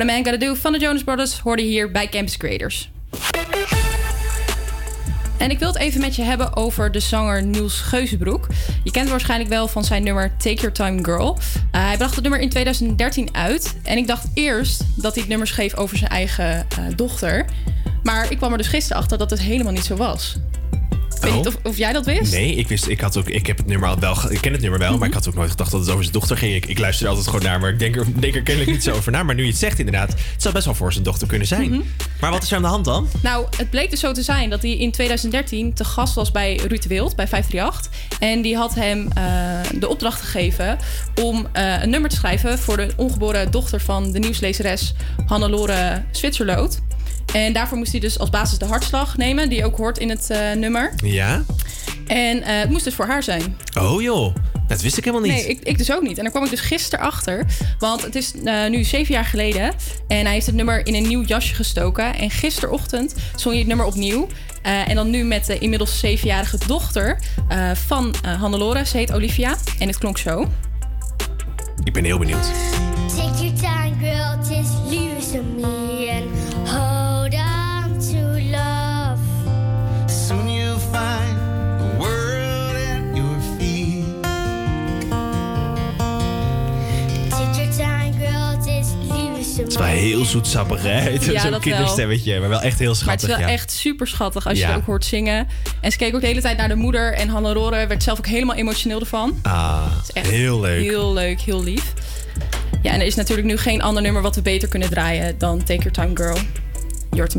What a Man Gotta Do van de Jonas Brothers hoorde hier bij Campus Creators. En ik wil het even met je hebben over de zanger Niels Geuzenbroek. Je kent waarschijnlijk wel van zijn nummer Take Your Time Girl. Eh, hij bracht het nummer in 2013 uit. En ik dacht eerst dat hij het nummer schreef over zijn eigen eh, dochter. Maar ik kwam er dus gisteren achter dat het helemaal niet zo was. Ik weet Oh. niet of, of jij dat wist? Nee, ik wist, ik had ook, ik heb het nummer al wel, ik ken het nummer wel, maar ik had ook nooit gedacht dat het over zijn dochter ging. Ik, ik luister er altijd gewoon naar, maar ik denk er, denk er kennelijk niet zo over na. Maar nu je het zegt inderdaad, het zou best wel voor zijn dochter kunnen zijn. Mhm. Maar wat is er aan de hand dan? Nou, het bleek dus zo te zijn dat hij in 2013 te gast was bij Ruud Wild, bij 538. En die had hem eh, de opdracht gegeven om eh, een nummer te schrijven voor de ongeboren dochter van de nieuwslezeres Hannelore Zwitserloot. En daarvoor moest hij dus als basis de hartslag nemen, die ook hoort in het eh, nummer. Ja? En eh, het moest dus voor haar zijn. Oh joh, dat wist ik helemaal niet. Nee, ik, ik dus ook niet. En daar kwam ik dus gisteren achter. Want het is eh, nu zeven jaar geleden. En hij heeft het nummer in een nieuw jasje gestoken. En gisterochtend zong hij het nummer opnieuw. Eh, en dan nu met de inmiddels zevenjarige dochter eh, van eh Hannelore. Ze heet Olivia. En het klonk zo. Ik ben heel benieuwd. Take your time, is wel heel zoetsappig, hè? Het is Ja, Zo'n kinderstemmetje, maar wel echt heel Maar het schattig. is wel ja. echt super schattig als je het ook hoort zingen. En ze keek ook de hele tijd naar de moeder. En Hannelore werd zelf ook helemaal emotioneel ervan. Ah, echt heel leuk. Heel leuk, heel lief. Ja, en er is natuurlijk nu geen ander nummer wat we beter kunnen draaien dan Take Your Time Girl. Je hoort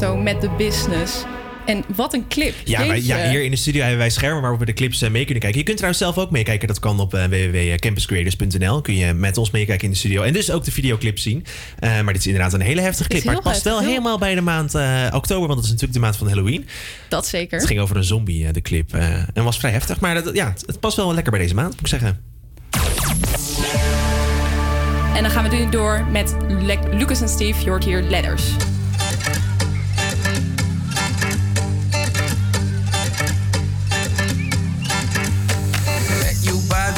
Met de business. En wat een clip. Ja, wij, ja, hier in de studio hebben wij schermen waarop we de clips eh, mee kunnen kijken. Je kunt trouwens zelf ook meekijken. Dat kan op eh, www.campuscreators.nl. Kun je met ons meekijken in de studio. En dus ook de videoclip zien. Eh, maar dit is inderdaad een hele heftige clip. Maar het past wel heftig, helemaal bij de maand oktober. Want het is natuurlijk de maand van Halloween. Dat zeker. Het ging over een zombie, de clip. en was vrij heftig. Maar dat, ja, het, het past wel lekker bij deze maand, moet ik zeggen. En dan gaan we nu door met Le- Lucas en Steve. Je hoort hier Letters.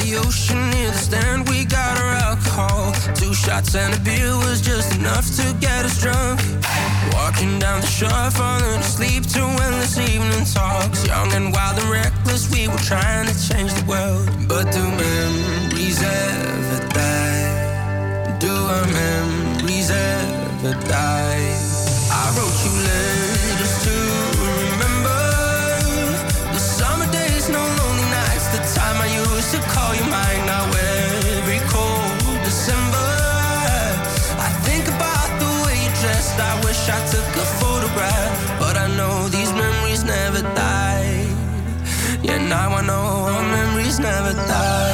The ocean near the stand, we got our alcohol. Two shots and a beer was just enough to get us drunk. Walking down the shore, falling asleep to endless evening talks. Young and wild and reckless, we were trying to change the world. But do memories ever die? Do our memories ever die? I wrote you letters to 910 memories never die.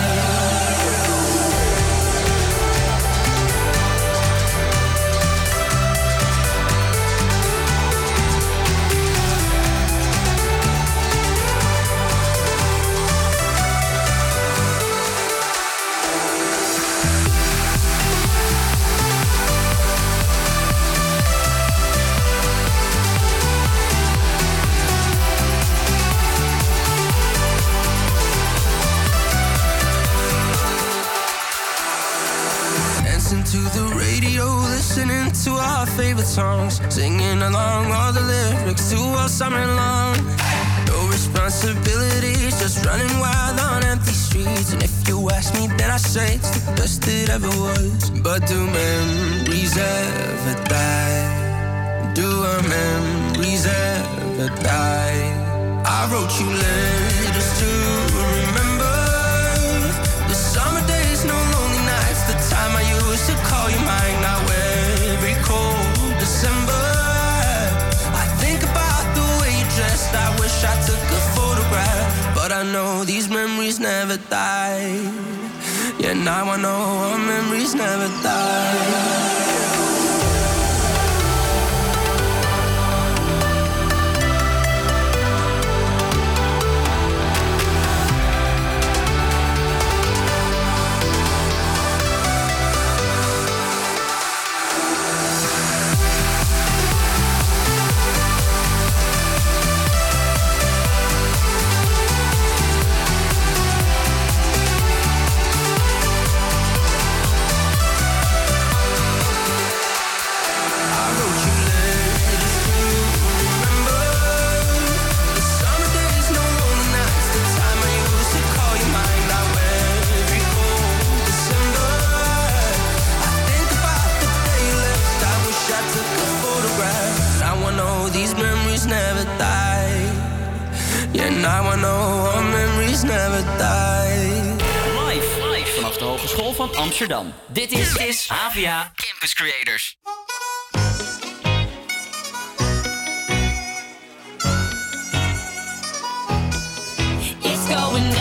Favorite songs, singing along all the lyrics to all summer long. No responsibilities, just running wild on empty streets. And if you ask me, then I say it's the best it ever was. But do memories ever die? Do our memories ever die? I wrote you letters to remember know these memories never die. Yeah, now I know our memories never die. Yeah, now I know our memories never die. Live, live vanaf de Hogeschool van Amsterdam. Dit is, is AVA Campus Creators. It's going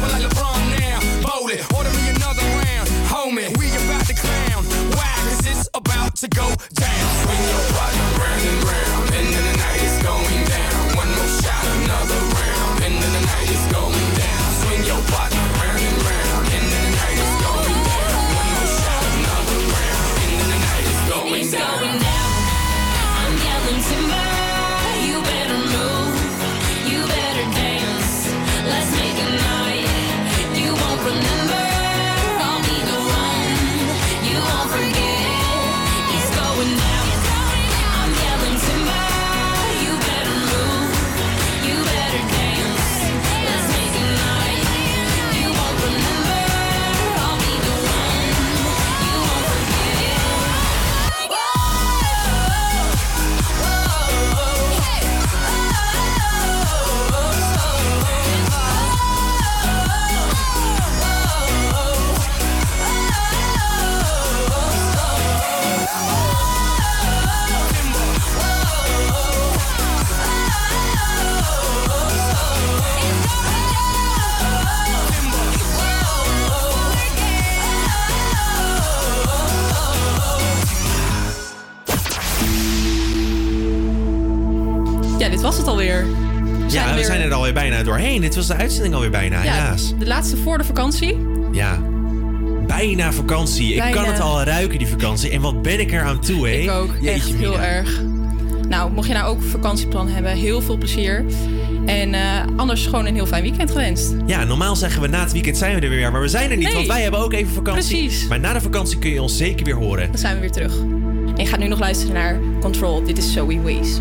Vamos a la dit was het alweer. Ja, we weer- zijn er alweer bijna doorheen. Dit was de uitzending alweer bijna, Ja, helaas. de laatste voor de vakantie. Ja. Bijna vakantie. Ik kan het al ruiken, die vakantie. En wat ben ik er aan toe, hè? Ik ook, echt Jeetje heel mina. erg. Nou, mocht je nou ook een vakantieplan hebben, heel veel plezier. En eh, anders gewoon een heel fijn weekend gewenst. Ja, normaal zeggen we na het weekend zijn we er weer. Maar we zijn er niet, Nee. want wij hebben ook even vakantie. Precies. Maar na de vakantie kun je ons zeker weer horen. Dan zijn we weer terug. En je gaat nu nog luisteren naar Control. Dit is Zoe Ways.